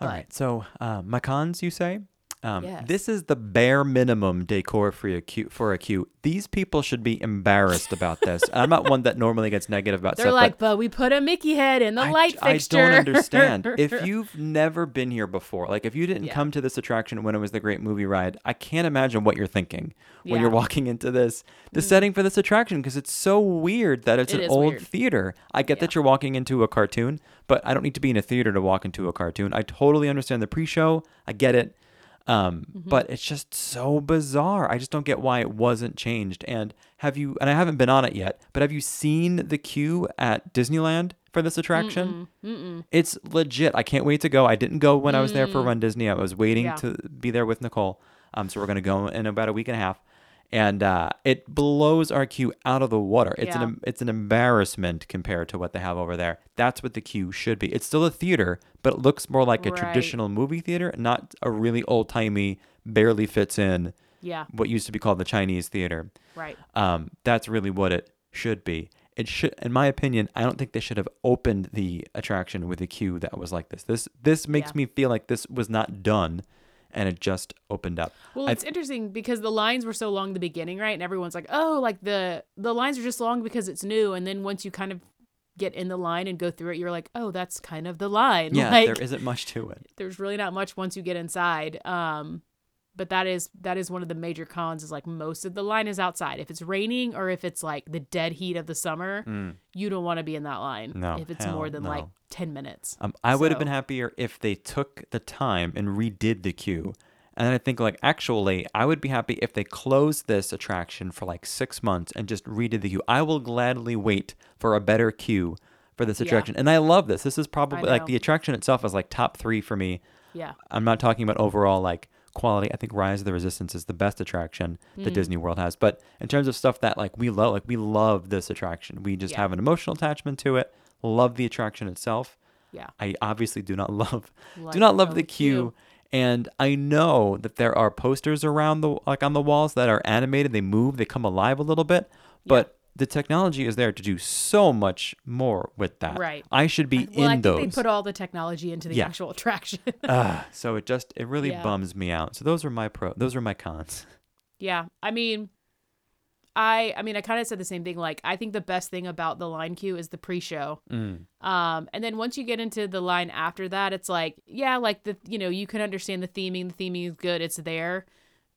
All right. So, uh, my cons, you say? Um, Yes. This is the bare minimum decor for a queue. For a queue, these people should be embarrassed about this. I'm not one that normally gets negative about They're stuff. like, but but we put a Mickey head in the I, light fixture. I don't understand. if you've never been here before, like if you didn't Yeah. come to this attraction when it was the Great Movie Ride, I can't imagine what you're thinking when you're Mm. walking into this, the setting for this attraction, because it's so weird that it's It an old weird. theater. I get that you're walking into a cartoon, but I don't need to be in a theater to walk into a cartoon. I totally understand the pre-show. I get it. Um, Mm-hmm. but it's just so bizarre. I just don't get why it wasn't changed. And have you, and I haven't been on it yet, but have you seen the queue at Disneyland for this attraction? It's legit. I can't wait to go. I didn't go when I was there for Run Disney. I was waiting Yeah. to be there with Nicole. Um, so we're gonna go in about a week and a half, and uh, it blows our queue out of the water. It's Yeah. an it's an embarrassment compared to what they have over there. That's what the queue should be. It's still a theater, but it looks more like a Right. traditional movie theater, not a really old timey, barely fits in yeah, what used to be called the Chinese theater. right. Um, that's really what it should be. It should, in my opinion, I don't think they should have opened the attraction with a queue that was like this. This this makes Yeah. me feel like this was not done, and it just opened up. Well, it's interesting because the lines were so long in the beginning, right? And everyone's like, "Oh, like the the lines are just long because it's new." And then once you kind of get in the line and go through it, you're like, "Oh, that's kind of the line." yeah, like, there isn't much to it. there's really not much once you get inside. Um, but that is that is one of the major cons. Is like most of the line is outside. If it's raining or if it's like the dead heat of the summer, you don't want to be in that line. Mm. No, if it's more than like no. ten minutes. Um, I would have been happier if they took the time and redid the queue. And I think, like, actually, I would be happy if they closed this attraction for like six months and just redid the queue. I will gladly wait for a better queue for this Yeah. attraction. And I love this. This is probably like the attraction itself is like top three for me. Yeah. I'm not talking about overall like quality. I think Rise of the Resistance is the best attraction that Mm. Disney World has. But in terms of stuff that like we love, like we love this attraction. We just Yeah. have an emotional attachment to it. Love the attraction itself. Yeah. I obviously do not love Like do not love the queue. queue. And I know that there are posters around the like on the walls that are animated. They move, they come alive a little bit. But the technology is there to do so much more with that. Right. I should be Well, I in think those. they put all the technology into the Yeah. actual attraction. Ah, so it just it really Yeah. bums me out. So those are my pro. Those are my cons. Yeah, I mean, I I mean, I kind of said the same thing. Like, I think the best thing about the line queue is the pre-show. Mm. Um, and then once you get into the line after that, it's like, yeah, like the you know you can understand the theming. The theming is good. It's there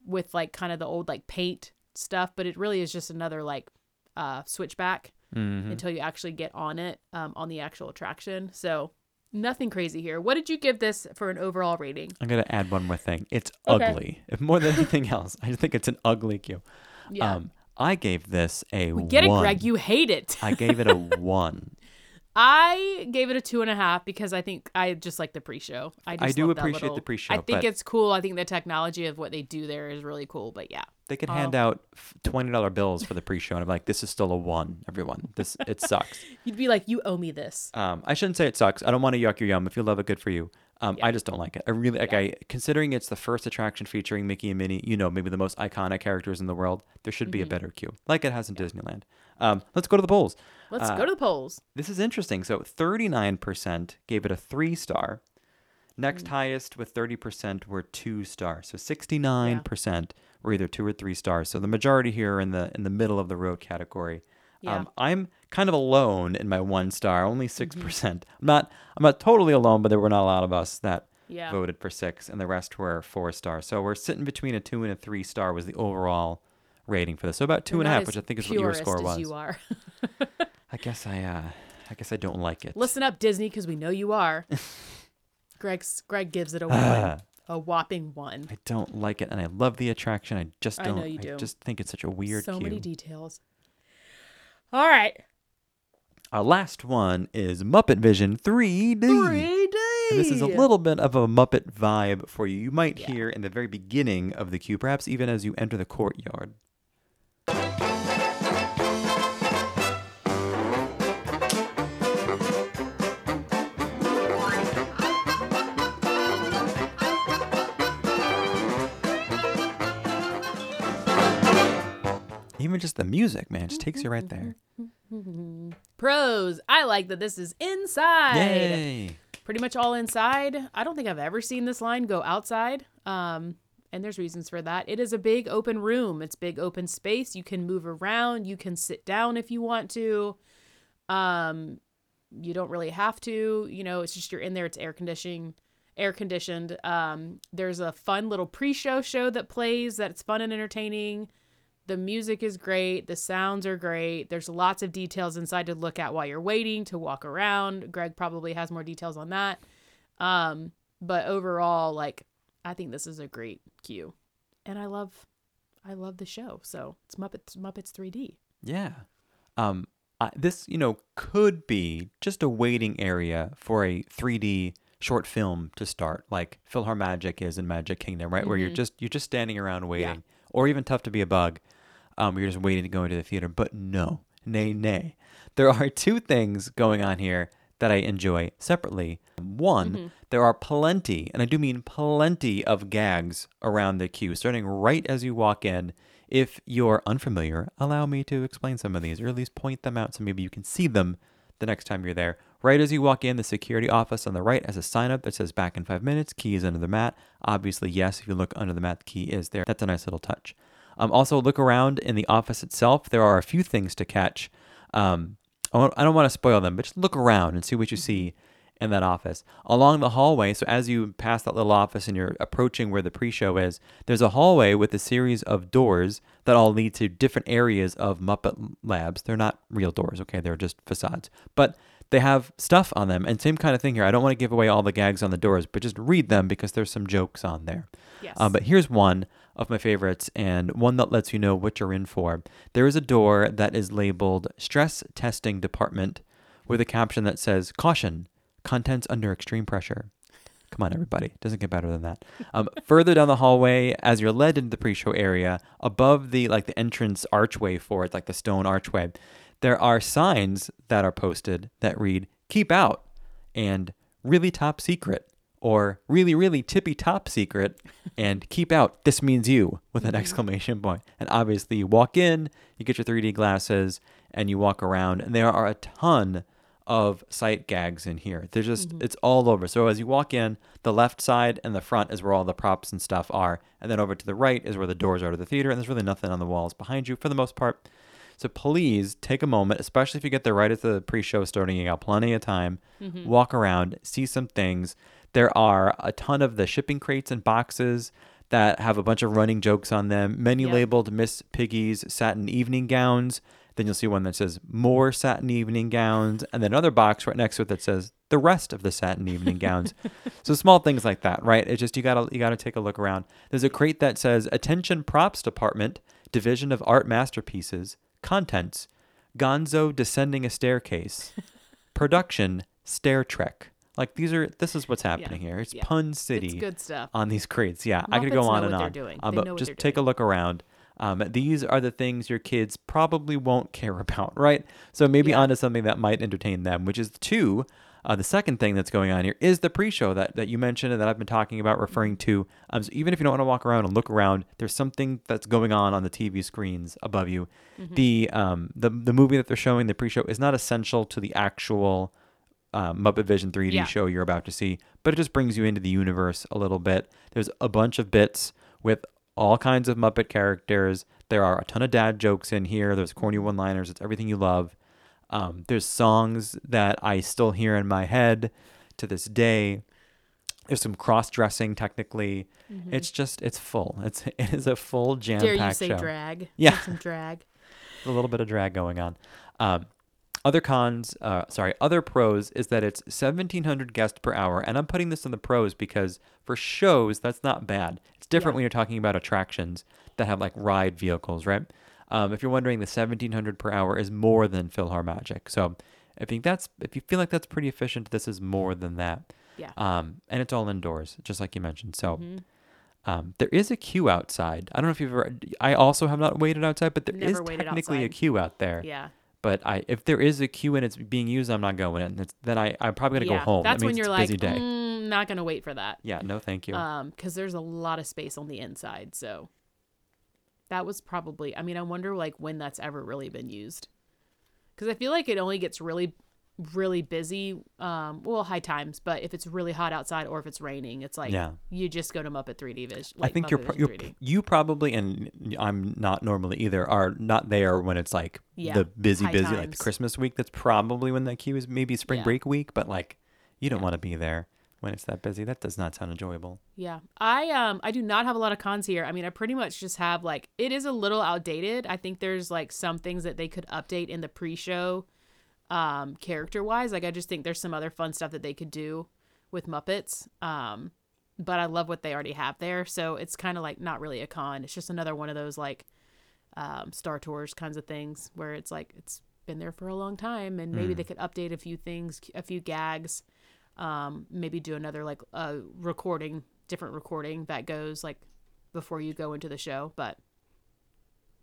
with like kind of the old like paint stuff, but it really is just another like uh switchback Mhm. until you actually get on it um on the actual attraction. So nothing crazy here. What did you give this for an overall rating? I'm gonna add one more thing. It's Okay. ugly. If more than anything else, I just think it's an ugly queue. Yeah. Um, I gave this a we get one. it, Greg. You hate it. I gave it a one. I gave it a two and a half because I think I just like the pre-show. I, I do appreciate the pre-show, I think it's cool. I think the technology of what they do there is really cool. But yeah, They could Oh. hand out twenty dollar bills for the pre-show, and I'm like, this is still a one, everyone. This it sucks. you'd be like, you owe me this. Um, I shouldn't say it sucks. I don't want to yuck your yum. If you love it, good for you. Um, I just don't like it. I really like. I considering it's the first attraction featuring Mickey and Minnie. You know, maybe the most iconic characters in the world. There should Mm-hmm. be a better queue, like it has in Disneyland. Um, let's go to the polls. Let's Uh, go to the polls. This is interesting. So 39% gave it a three star. Next Mm. highest with 30% were two stars. So 69% were either two or three stars. So the majority here are in the in the middle of the road category. Yeah. Um, I'm kind of alone in my one star, only Mm-hmm. 6%. percent I'm not I'm not totally alone, but there were not a lot of us that Yeah. voted for 6 and the rest were 4 stars. So we're sitting between a 2 and a 3 star was the overall rating for this. So about two and a half, which I think is what your score was. You are. I guess I uh I guess I don't like it. Listen up, Disney, because we know you are. Greg's Greg gives it a one, a whopping one. I don't like it, and I love the attraction. I just don't. I, know you do. just think it's such a weird so queue. many details. All right, Our last one is Muppet Vision 3D. 3D. And this is a little bit of a Muppet vibe for you. You might hear in the very beginning of the queue, perhaps even as you enter the courtyard. Even just the music, man, just takes you right there. pros. I like that this is inside. Yay! Pretty much all inside. I don't think I've ever seen this line go outside. Um, and there's reasons for that. It is a big open room. It's big open space. You can move around. You can sit down if you want to. Um, you don't really have to. You know, it's just you're in there. It's air conditioning, air conditioned. Um, there's a fun little pre-show show that plays. That's fun and entertaining. The music is great. The sounds are great. There's lots of details inside to look at while you're waiting to walk around. Greg probably has more details on that. Um, but overall, like I think this is a great cue, and I love, I love the show. So it's Muppets Muppets 3D. Yeah. Um, I, this, you know, could be just a waiting area for a 3D short film to start, like PhilharMagic is in Magic Kingdom, right? Where you're just you're just standing around waiting, or even Tough to Be a Bug, um, you're just waiting to go into the theater. But no, nay, nay, there are two things going on here that I enjoy separately. One, there are plenty, and I do mean plenty of gags around the queue, starting right as you walk in. If you're unfamiliar, allow me to explain some of these, or at least point them out so maybe you can see them the next time you're there. Right as you walk in, the security office on the right has a sign up that says back in five minutes, key is under the mat. Obviously, yes, if you look under the mat, the key is there. That's a nice little touch. Um, also, look around in the office itself. There are a few things to catch. Um, I don't want to spoil them, but just look around and see what you see in that office. Along the hallway, so as you pass that little office and you're approaching where the pre show is, there's a hallway with a series of doors that all lead to different areas of Muppet Labs. They're not real doors, okay? They're just facades. But they have stuff on them. And same kind of thing here. I don't want to give away all the gags on the doors, but just read them because there's some jokes on there. Yes. Um, but here's one of my favorites and one that lets you know what you're in for. There is a door that is labeled Stress Testing Department with a caption that says, Caution, contents under extreme pressure. Come on, everybody. Doesn't get better than that. Um, further down the hallway, as you're led into the pre-show area, above the like the entrance archway for it, like the stone archway, there are signs that are posted that read "Keep out" and "Really top secret" or "Really, really tippy top secret" and "Keep out." This means you with an mm-hmm. exclamation point. And obviously, you walk in, you get your 3D glasses, and you walk around, and there are a ton of sight gags in here. There's just mm-hmm. it's all over. So as you walk in, the left side and the front is where all the props and stuff are, and then over to the right is where the doors are to the theater, and there's really nothing on the walls behind you for the most part. So please take a moment, especially if you get there right at the pre-show starting. You got plenty of time. Mm-hmm. Walk around, see some things. There are a ton of the shipping crates and boxes that have a bunch of running jokes on them. Many labeled Miss Piggy's satin evening gowns. Then you'll see one that says more satin evening gowns, and then another box right next to it that says the rest of the satin evening gowns. so small things like that, right? It's just you gotta you gotta take a look around. There's a crate that says attention props department, division of art masterpieces, contents, Gonzo descending a staircase, production Stair Trek. Like these are this is what's happening here. It's yeah. Pun City. It's good stuff. on these crates. Yeah, I could go on and on. Um, but just take a look around. Um, these are the things your kids probably won't care about, right? So maybe Yeah. onto something that might entertain them, which is two. Uh, the second thing that's going on here is the pre-show that, that you mentioned and that I've been talking about, referring to. Um, so even if you don't want to walk around and look around, there's something that's going on on the TV screens above you. Mm-hmm. The um the the movie that they're showing, the pre-show, is not essential to the actual um, Muppet Vision 3D Yeah. show you're about to see, but it just brings you into the universe a little bit. There's a bunch of bits with all kinds of Muppet characters. There are a ton of dad jokes in here. There's corny one liners. It's everything you love. Um, there's songs that I still hear in my head to this day. There's some cross dressing technically. It's just, it's full. It's it is a full jam Dare you say show. drag? Yeah. Some drag. a little bit of drag going on. Um, other cons, uh, sorry, other pros is that it's 1700 guests per hour. And I'm putting this in the pros because for shows, that's not bad. It's different when you're talking about attractions that have like ride vehicles, right? Um, if you're wondering, the 1700 per hour is more than PhilharMagic. So I think that's, if you feel like that's pretty efficient, this is more than that. Yeah. Um, and it's all indoors, just like you mentioned. So um, there is a queue outside. I don't know if you've ever, I also have not waited outside, but there is Never waited technically a queue out there. Yeah. But I, if there is a queue and it's being used, I'm not going in. It's, then I, I'm probably gonna yeah. go home. That That's when you're like, busy day. "Mm, not gonna wait for that. Yeah, no, thank you. Um, because there's a lot of space on the inside. So that was probably. I mean, I wonder like when that's ever really been used. Because I feel like it only gets really, really busy. Um, well, high times, but if it's really hot outside or if it's raining, it's like Yeah. you just go to Muppet 3D Vision. I think you're, pro- you're you probably and I'm not normally either are not there when it's like Yeah, the busy high busy like the Christmas week. That's probably when that queue is. Maybe spring Yeah. break week, but like you don't want to be there when it's that busy. That does not sound enjoyable. Yeah. I um I do not have a lot of cons here. I mean, I pretty much just have like it is a little outdated. I think there's like some things that they could update in the pre-show um character-wise. Like I just think there's some other fun stuff that they could do with Muppets. Um but I love what they already have there. So it's kind of like not really a con. It's just another one of those like um Star Tours kinds of things where it's like it's been there for a long time and maybe they could update a few things, a few gags um maybe do another like uh recording different recording that goes like before you go into the show but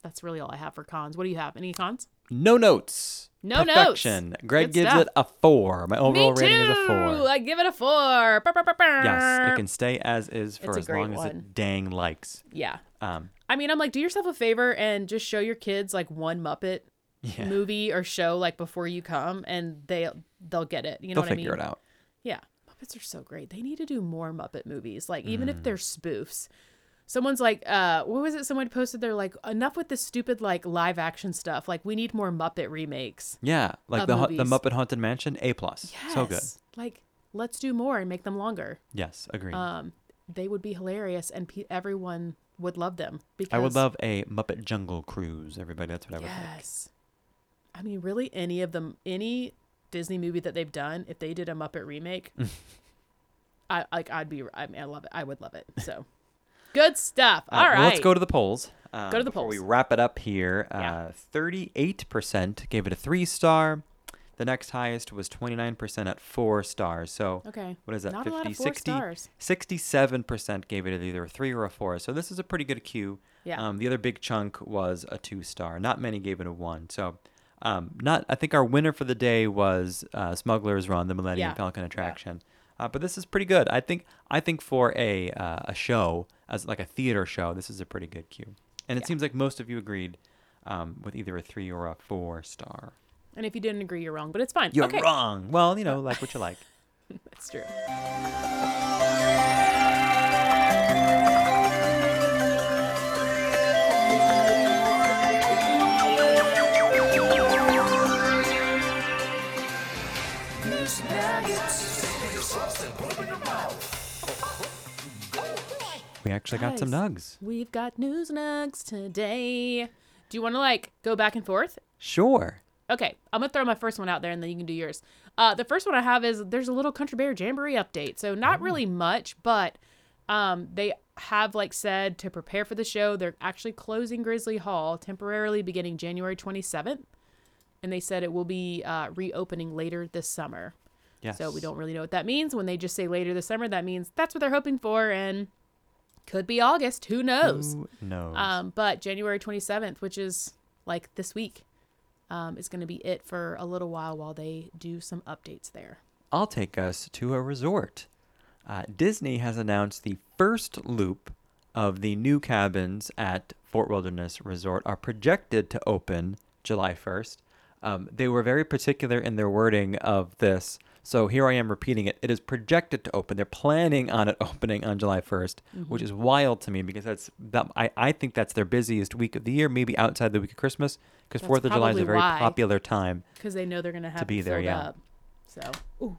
that's really all i have for cons what do you have any cons No notes. No notes. Greg Good gives stuff. it a four. My overall Me too. rating is a four. i give it a four brr, brr, brr. Yes, it can stay as is for as long as it dang likes. yeah Um, i mean i'm like do yourself a favor and just show your kids like one muppet yeah, movie or show like before you come and they they'll get it you know they'll what i mean figure it out. Yeah. Muppets are so great. They need to do more Muppet movies. Like even Mm. if they're spoofs. Someone's like, uh, what was it? Someone posted they're like, enough with the stupid like live action stuff. Like we need more Muppet remakes. Yeah, like the hu- the. Muppet Haunted Mansion, A plus. Yes. So good. Like let's do more and make them longer. Yes, agreed. Um, they would be hilarious and pe- everyone would love them because I would love a Muppet Jungle Cruise. Everybody, that's what I would like. Yes. I mean, really, any of them, any Disney movie that they've done, if they did a Muppet remake, I like. I'd be. I mean, I love it. I would love it. So, good stuff. Uh, All right. well, let's go to the polls. Um, Go to the before we wrap it up here. Yeah. Uh, Thirty-eight percent gave it a three star. The next highest was twenty-nine percent at four stars. So Okay. what is that? Not a 50, lot of four 60, stars. 67% gave it either a three or a four. So this is a pretty good cue. Yeah. Um, the other big chunk was a two star. Not many gave it a one. So um, not. I think our winner for the day was uh, Smuggler's Run, the Millennium Yeah. Falcon attraction. Uh, but this is pretty good. I think. I think for a uh, a show as like a theater show, this is a pretty good cue. And it Yeah. seems like most of you agreed um, with either a three or a four star. And if you didn't agree, you're wrong. But it's fine. You're okay. wrong. Well, you know, like what you like. That's true. We actually got some nugs. We've got news nugs today. Do you want to like go back and forth? Sure. Okay, I'm gonna throw my first one out there, and then you can do yours. Uh, the first one I have is there's a little Country Bear Jamboree update. So not really much, but um, they have like said to prepare for the show, they're actually closing Grizzly Hall temporarily beginning January 27th, and they said it will be uh, reopening later this summer. Yes. So we don't really know what that means. When they just say later this summer, that means that's what they're hoping for, and could be August. Who knows? Who knows? Um, but January 27th, which is like this week, um, is going to be it for a little while while they do some updates there. I'll take us to a resort. Uh, Disney has announced the first loop of the new cabins at Fort Wilderness Resort are projected to open July 1st. Um, they were very particular in their wording of this. So here I am repeating it. It is projected to open. They're planning on it opening on July 1st, which is wild to me because that's that I, I think that's their busiest week of the year, maybe outside the week of Christmas, because Fourth of July is a very why. popular time. Because they know they're going to have to be there, yeah. Up. So, ooh,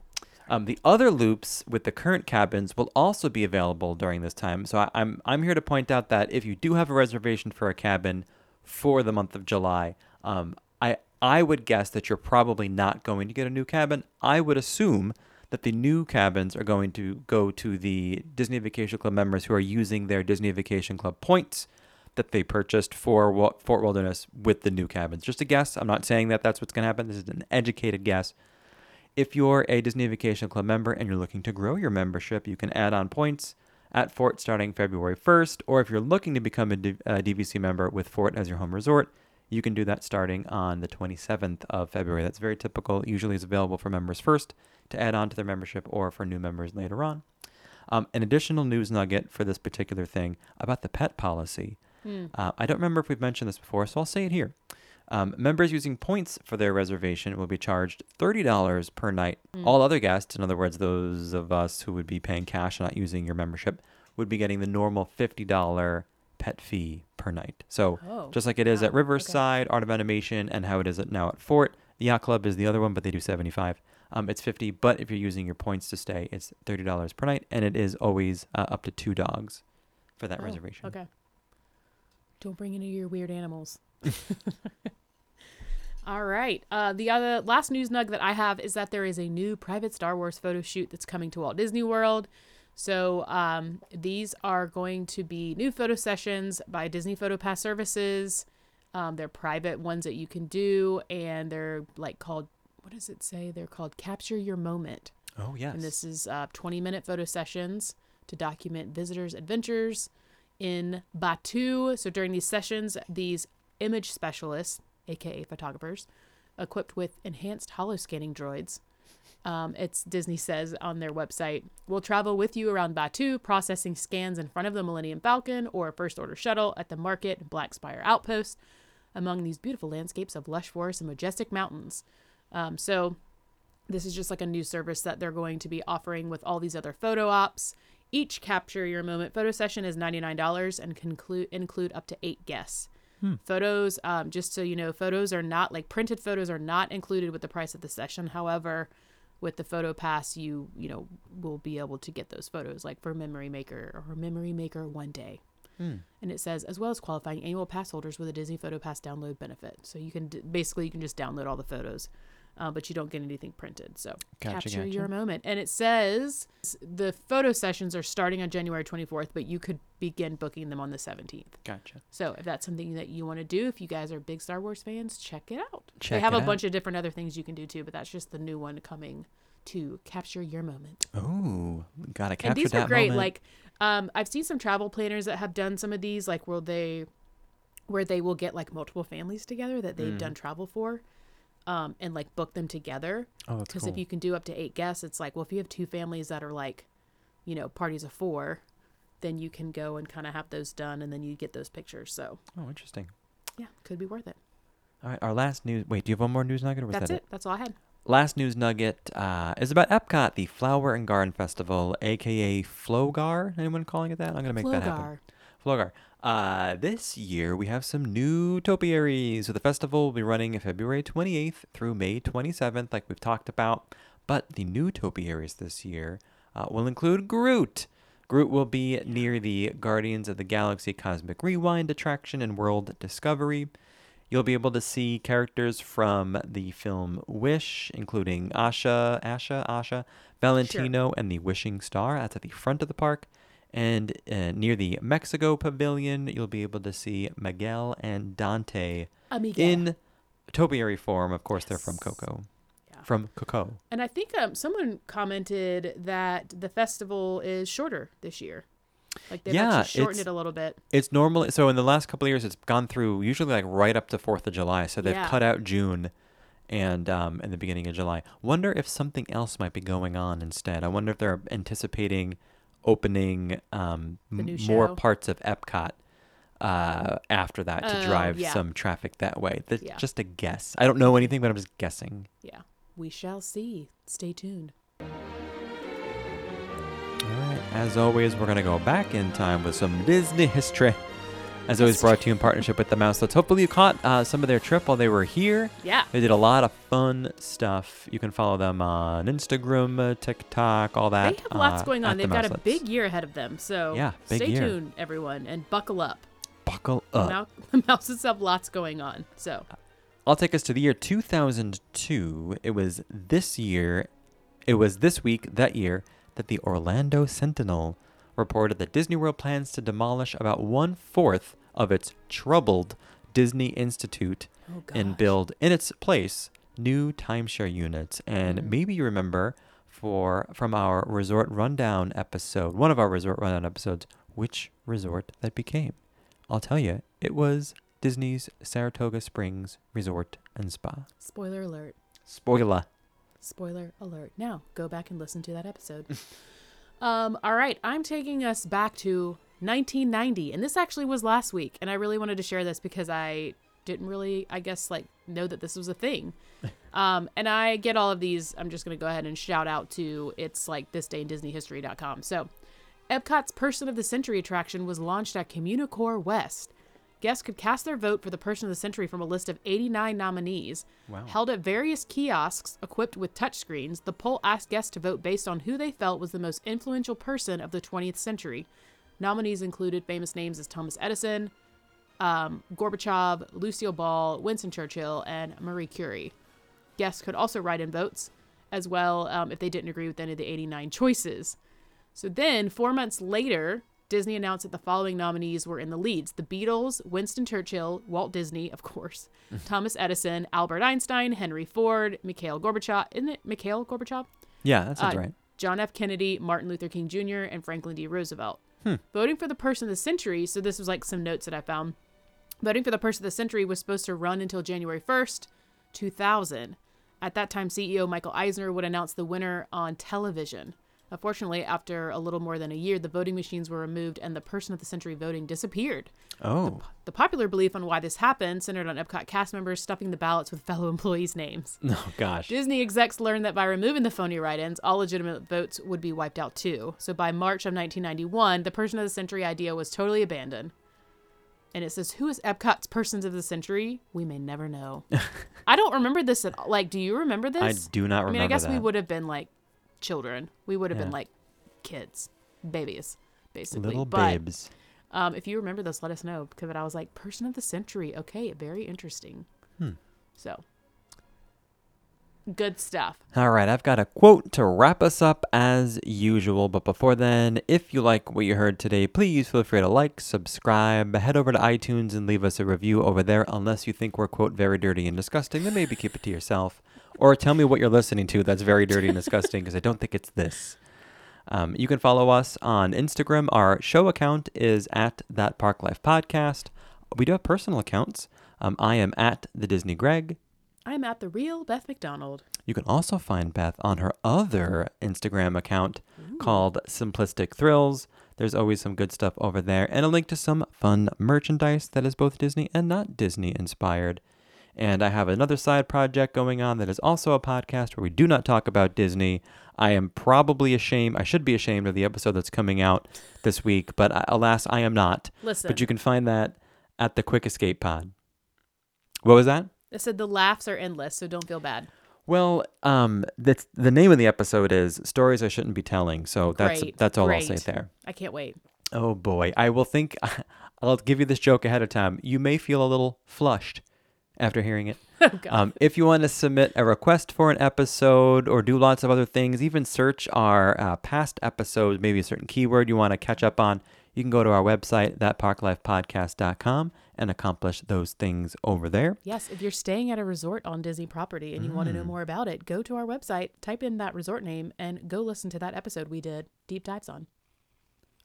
Um, the other loops with the current cabins will also be available during this time. So I, I'm I'm here to point out that if you do have a reservation for a cabin for the month of July, um, I I would guess that you're probably not going to get a new cabin. I would assume that the new cabins are going to go to the Disney Vacation Club members who are using their Disney Vacation Club points that they purchased for Fort Wilderness with the new cabins. Just a guess. I'm not saying that that's what's going to happen. This is an educated guess. If you're a Disney Vacation Club member and you're looking to grow your membership, you can add on points at Fort starting February 1st. Or if you're looking to become a DVC member with Fort as your home resort, you can do that starting on the 27th of February. That's very typical. Usually is available for members first to add on to their membership or for new members later on. Um, an additional news nugget for this particular thing about the pet policy. Uh, I don't remember if we've mentioned this before, so I'll say it here. Um, members using points for their reservation will be charged $30 per night. All other guests, in other words, those of us who would be paying cash and not using your membership, would be getting the normal $50 pet fee per night. So Oh, just like it is at wow, okay. Riverside, Art of Animation, and how it is at now at Fort, the Yacht Club is the other one, but they do 75 um, It's 50 but if you're using your points to stay, it's $30 per night, and it is always uh, up to two dogs for that Oh, reservation. Okay. Don't bring any of your weird animals. All right. Uh, the other last news nug that I have is that there is a new private Star Wars photo shoot that's coming to Walt Disney World. So um, these are going to be new photo sessions by Disney Photo Pass Services. Um, they're private ones that you can do, and they're like called. What does it say? They're called Capture Your Moment. Oh, yes. And this is uh, 20 minute photo sessions to document visitors' adventures in Batuu. So during these sessions, these image specialists, aka photographers, equipped with enhanced holo scanning droids, um, it's Disney says on their website, we'll travel with you around Batuu, processing scans in front of the Millennium Falcon or First Order shuttle at the market Black Spire outpost among these beautiful landscapes of lush forests and majestic mountains. Um, so this is just like a new service that they're going to be offering with all these other photo ops. Each capture your moment photo session is $99 and can include, include up to eight guests. Photos, um, just so you know, photos are not like printed photos are not included with the price of the session. However, with the photo pass, you you know will be able to get those photos like for Memory Maker or Memory Maker one day. Hmm. And it says as well as qualifying annual pass holders with a Disney Photo Pass download benefit. So you can d- basically you can just download all the photos, uh, but you don't get anything printed. So Gotcha, capture your moment. And it says the photo sessions are starting on January 24th, but you could begin booking them on the 17th. Gotcha. So if that's something that you want to do, if you guys are big Star Wars fans, check it out. Check they have a out. bunch of different other things you can do too, but that's just the new one coming to capture your moment. Oh, gotta capture and these that are great. moment. Like um, I've seen some travel planners that have done some of these, like where they where they will get like multiple families together that they've done travel for. Um, and like book them together. Oh, Because cool. if you can do up to eight guests, it's like, well, if you have two families that are like, you know, parties of four, then you can go and kind of have those done and then you get those pictures. So, oh, interesting. yeah, could be worth it. All right, our last news. Wait, do you have one more news nugget, or was That's that it. That's all I had. Last news nugget uh, is about Epcot, the Flower and Garden Festival, aka Flogar. Anyone calling it that? I'm gonna make that happen. Flogar. Uh, this year we have some new topiaries. So the festival will be running February 28th through May 27th, like we've talked about. But the new topiaries this year uh, will include Groot. Groot will be near the Guardians of the Galaxy Cosmic Rewind attraction and World Discovery. You'll be able to see characters from the film Wish, including Asha, Asha, Asha, Valentino, and the Wishing Star. That's at the front of the park. And uh, near the Mexico Pavilion, you'll be able to see Miguel and Dante Amiga. in topiary form, of course, they're from Coco. Yeah. From cocoa. And I think um, someone commented that the festival is shorter this year. Like they've Yeah, actually shortened it a little bit. It's normally so in the last couple of years, it's gone through usually like right up to Fourth of July. So they've Yeah. cut out June and um, in the beginning of July. Wonder if something else might be going on instead. I wonder if they're anticipating opening um, The m- new more parts of Epcot uh, after that to Oh, drive yeah. some traffic that way. That's Yeah. just a guess. I don't know anything, but I'm just guessing. Yeah. We shall see. Stay tuned. All right. As always, we're going to go back in time with some Disney history. As always, brought to you in partnership with the Mouselets. Hopefully, you caught uh, some of their trip while they were here. Yeah. They did a lot of fun stuff. You can follow them on Instagram, uh, TikTok, all that. They have lots uh, going on. They've got a big year ahead of them. So Yeah, big stay year. tuned, everyone, and buckle up. Buckle The up. Mou- The Mouses have lots going on. So I'll take us to the year 2002. It was this year, it was this week, that year, that the Orlando Sentinel reported that Disney World plans to demolish about one fourth of its troubled Disney Institute Oh, and build in its place new timeshare units. And Mm. maybe you remember for from our resort rundown episode, one of our resort rundown episodes, which resort that became. I'll tell you, it was Disney's Saratoga Springs Resort and Spa. spoiler alert. Spoiler. Spoiler alert. Now go back and listen to that episode. um, all right, I'm taking us back to 1990, and this actually was last week, and I really wanted to share this because I didn't really, I guess, like know that this was a thing. Um, and I get all of these. I'm just gonna go ahead and shout out to it's like this day in DisneyHistory.com. So, Epcot's Person of the Century attraction was launched at Communicore West. Guests could cast their vote for the Person of the Century from a list of 89 nominees. Wow. Held at various kiosks equipped with touchscreens, the poll asked guests to vote based on who they felt was the most influential person of the 20th century. Nominees included famous names as Thomas Edison, um, Gorbachev, Lucille Ball, Winston Churchill, and Marie Curie. Guests could also write in votes, as well um, if they didn't agree with any of the 89 choices. So then, four months later, Disney announced that the following nominees were in the leads the Beatles, Winston Churchill, Walt Disney, of course, Thomas Edison, Albert Einstein, Henry Ford, Mikhail Gorbachev. Isn't it Mikhail Gorbachev? Yeah, that sounds Uh, right. John F. Kennedy, Martin Luther King Jr., and Franklin D. Roosevelt. Hmm. Voting for the person of the century, so this was like some notes that I found. Voting for the person of the century was supposed to run until January 1st, 2000. At that time, CEO Michael Eisner would announce the winner on television. Unfortunately, after a little more than a year, the voting machines were removed and the person of the century voting disappeared. Oh, The popular belief on why this happened centered on Epcot cast members stuffing the ballots with fellow employees' names. oh gosh. Disney execs learned that by removing the phony write ins, all legitimate votes would be wiped out too. So by March of 1991, the person of the century idea was totally abandoned. And it says, Who is Epcot's persons of the century? We may never know. I don't remember this at all. Like, do you remember this? I do not remember. I mean, I guess we would have been like children. We would have Yeah. been like kids, babies, basically. Little but babes. um, if you remember this, let us know because I was like, person of the century. Okay, very interesting. Hmm. So, good stuff. All right, I've got a quote to wrap us up as usual. But before then, if you like what you heard today, please feel free to like, subscribe, head over to iTunes and leave us a review over there. Unless you think we're, quote, very dirty and disgusting, then maybe keep it to yourself. Or tell me what you're listening to that's very dirty and disgusting because I don't think it's this. Um, you can follow us on Instagram. Our show account is at That Park Life Podcast. We do have personal accounts. Um, I am at the Disney Greg. I'm at the real Beth McDonald. You can also find Beth on her other Instagram account called Simplistic Thrills. There's always some good stuff over there, and a link to some fun merchandise that is both Disney and not Disney inspired. And I have another side project going on that is also a podcast where we do not talk about Disney. I am probably ashamed, I should be ashamed of the episode that's coming out this week, but alas, I am not. Listen, But you can find that at the Quick Escape Pod. What was that? I said the laughs are endless, so don't feel bad. Well, um, that's the name of the episode is "Stories I Shouldn't Be Telling." So that's Great, that's all I'll say there. I can't wait. Oh boy, I will think. I'll give you this joke ahead of time. You may feel a little flushed after hearing it. um, if you want to submit a request for an episode or do lots of other things, even search our uh, past episodes, maybe a certain keyword you want to catch up on, you can go to our website, thatparklifepodcast.com, and accomplish those things over there. Yes, if you're staying at a resort on Disney property and you want to know Mm. more about it, go to our website, type in that resort name, and go listen to that episode we did deep dives on.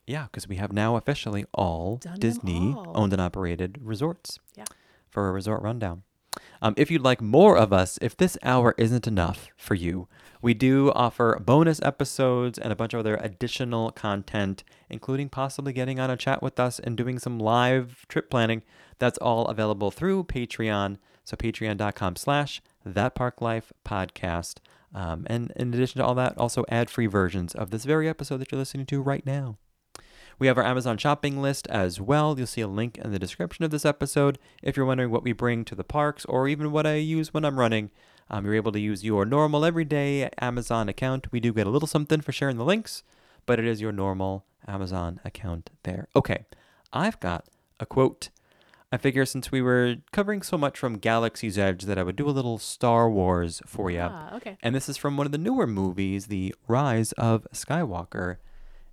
Yeah, because we have now officially all Done Disney all. owned and operated resorts. Yeah. For a resort rundown. Um, if you'd like more of us, if this hour isn't enough for you, we do offer bonus episodes and a bunch of other additional content, including possibly getting on a chat with us and doing some live trip planning. That's all available through Patreon. So patreon.com slash that park life podcast. Um, and in addition to all that, also ad-free versions of this very episode that you're listening to right now. We have our Amazon shopping list as well. You'll see a link in the description of this episode. If you're wondering what we bring to the parks or even what I use when I'm running, um, you're able to use your normal everyday Amazon account. We do get a little something for sharing the links, but it is your normal Amazon account there. Okay, I've got a quote. I figure since we were covering so much from Galaxy's Edge that I would do a little Star Wars for you. Ah, okay. And this is from one of the newer movies, The Rise of Skywalker.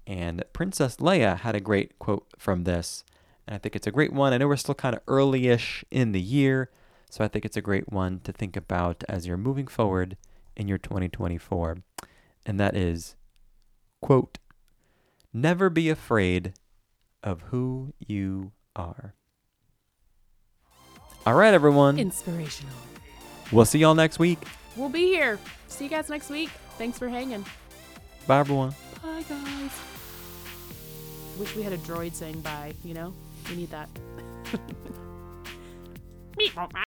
And Princess Leia had a great quote from this. And I think it's a great one. I know we're still kind of early ish in the year. So I think it's a great one to think about as you're moving forward in your 2024. And that is, quote, never be afraid of who you are. All right, everyone. Inspirational. We'll see y'all next week. We'll be here. See you guys next week. Thanks for hanging. Bye, everyone. Bye, guys. Wish we had a droid saying bye, you know? We need that.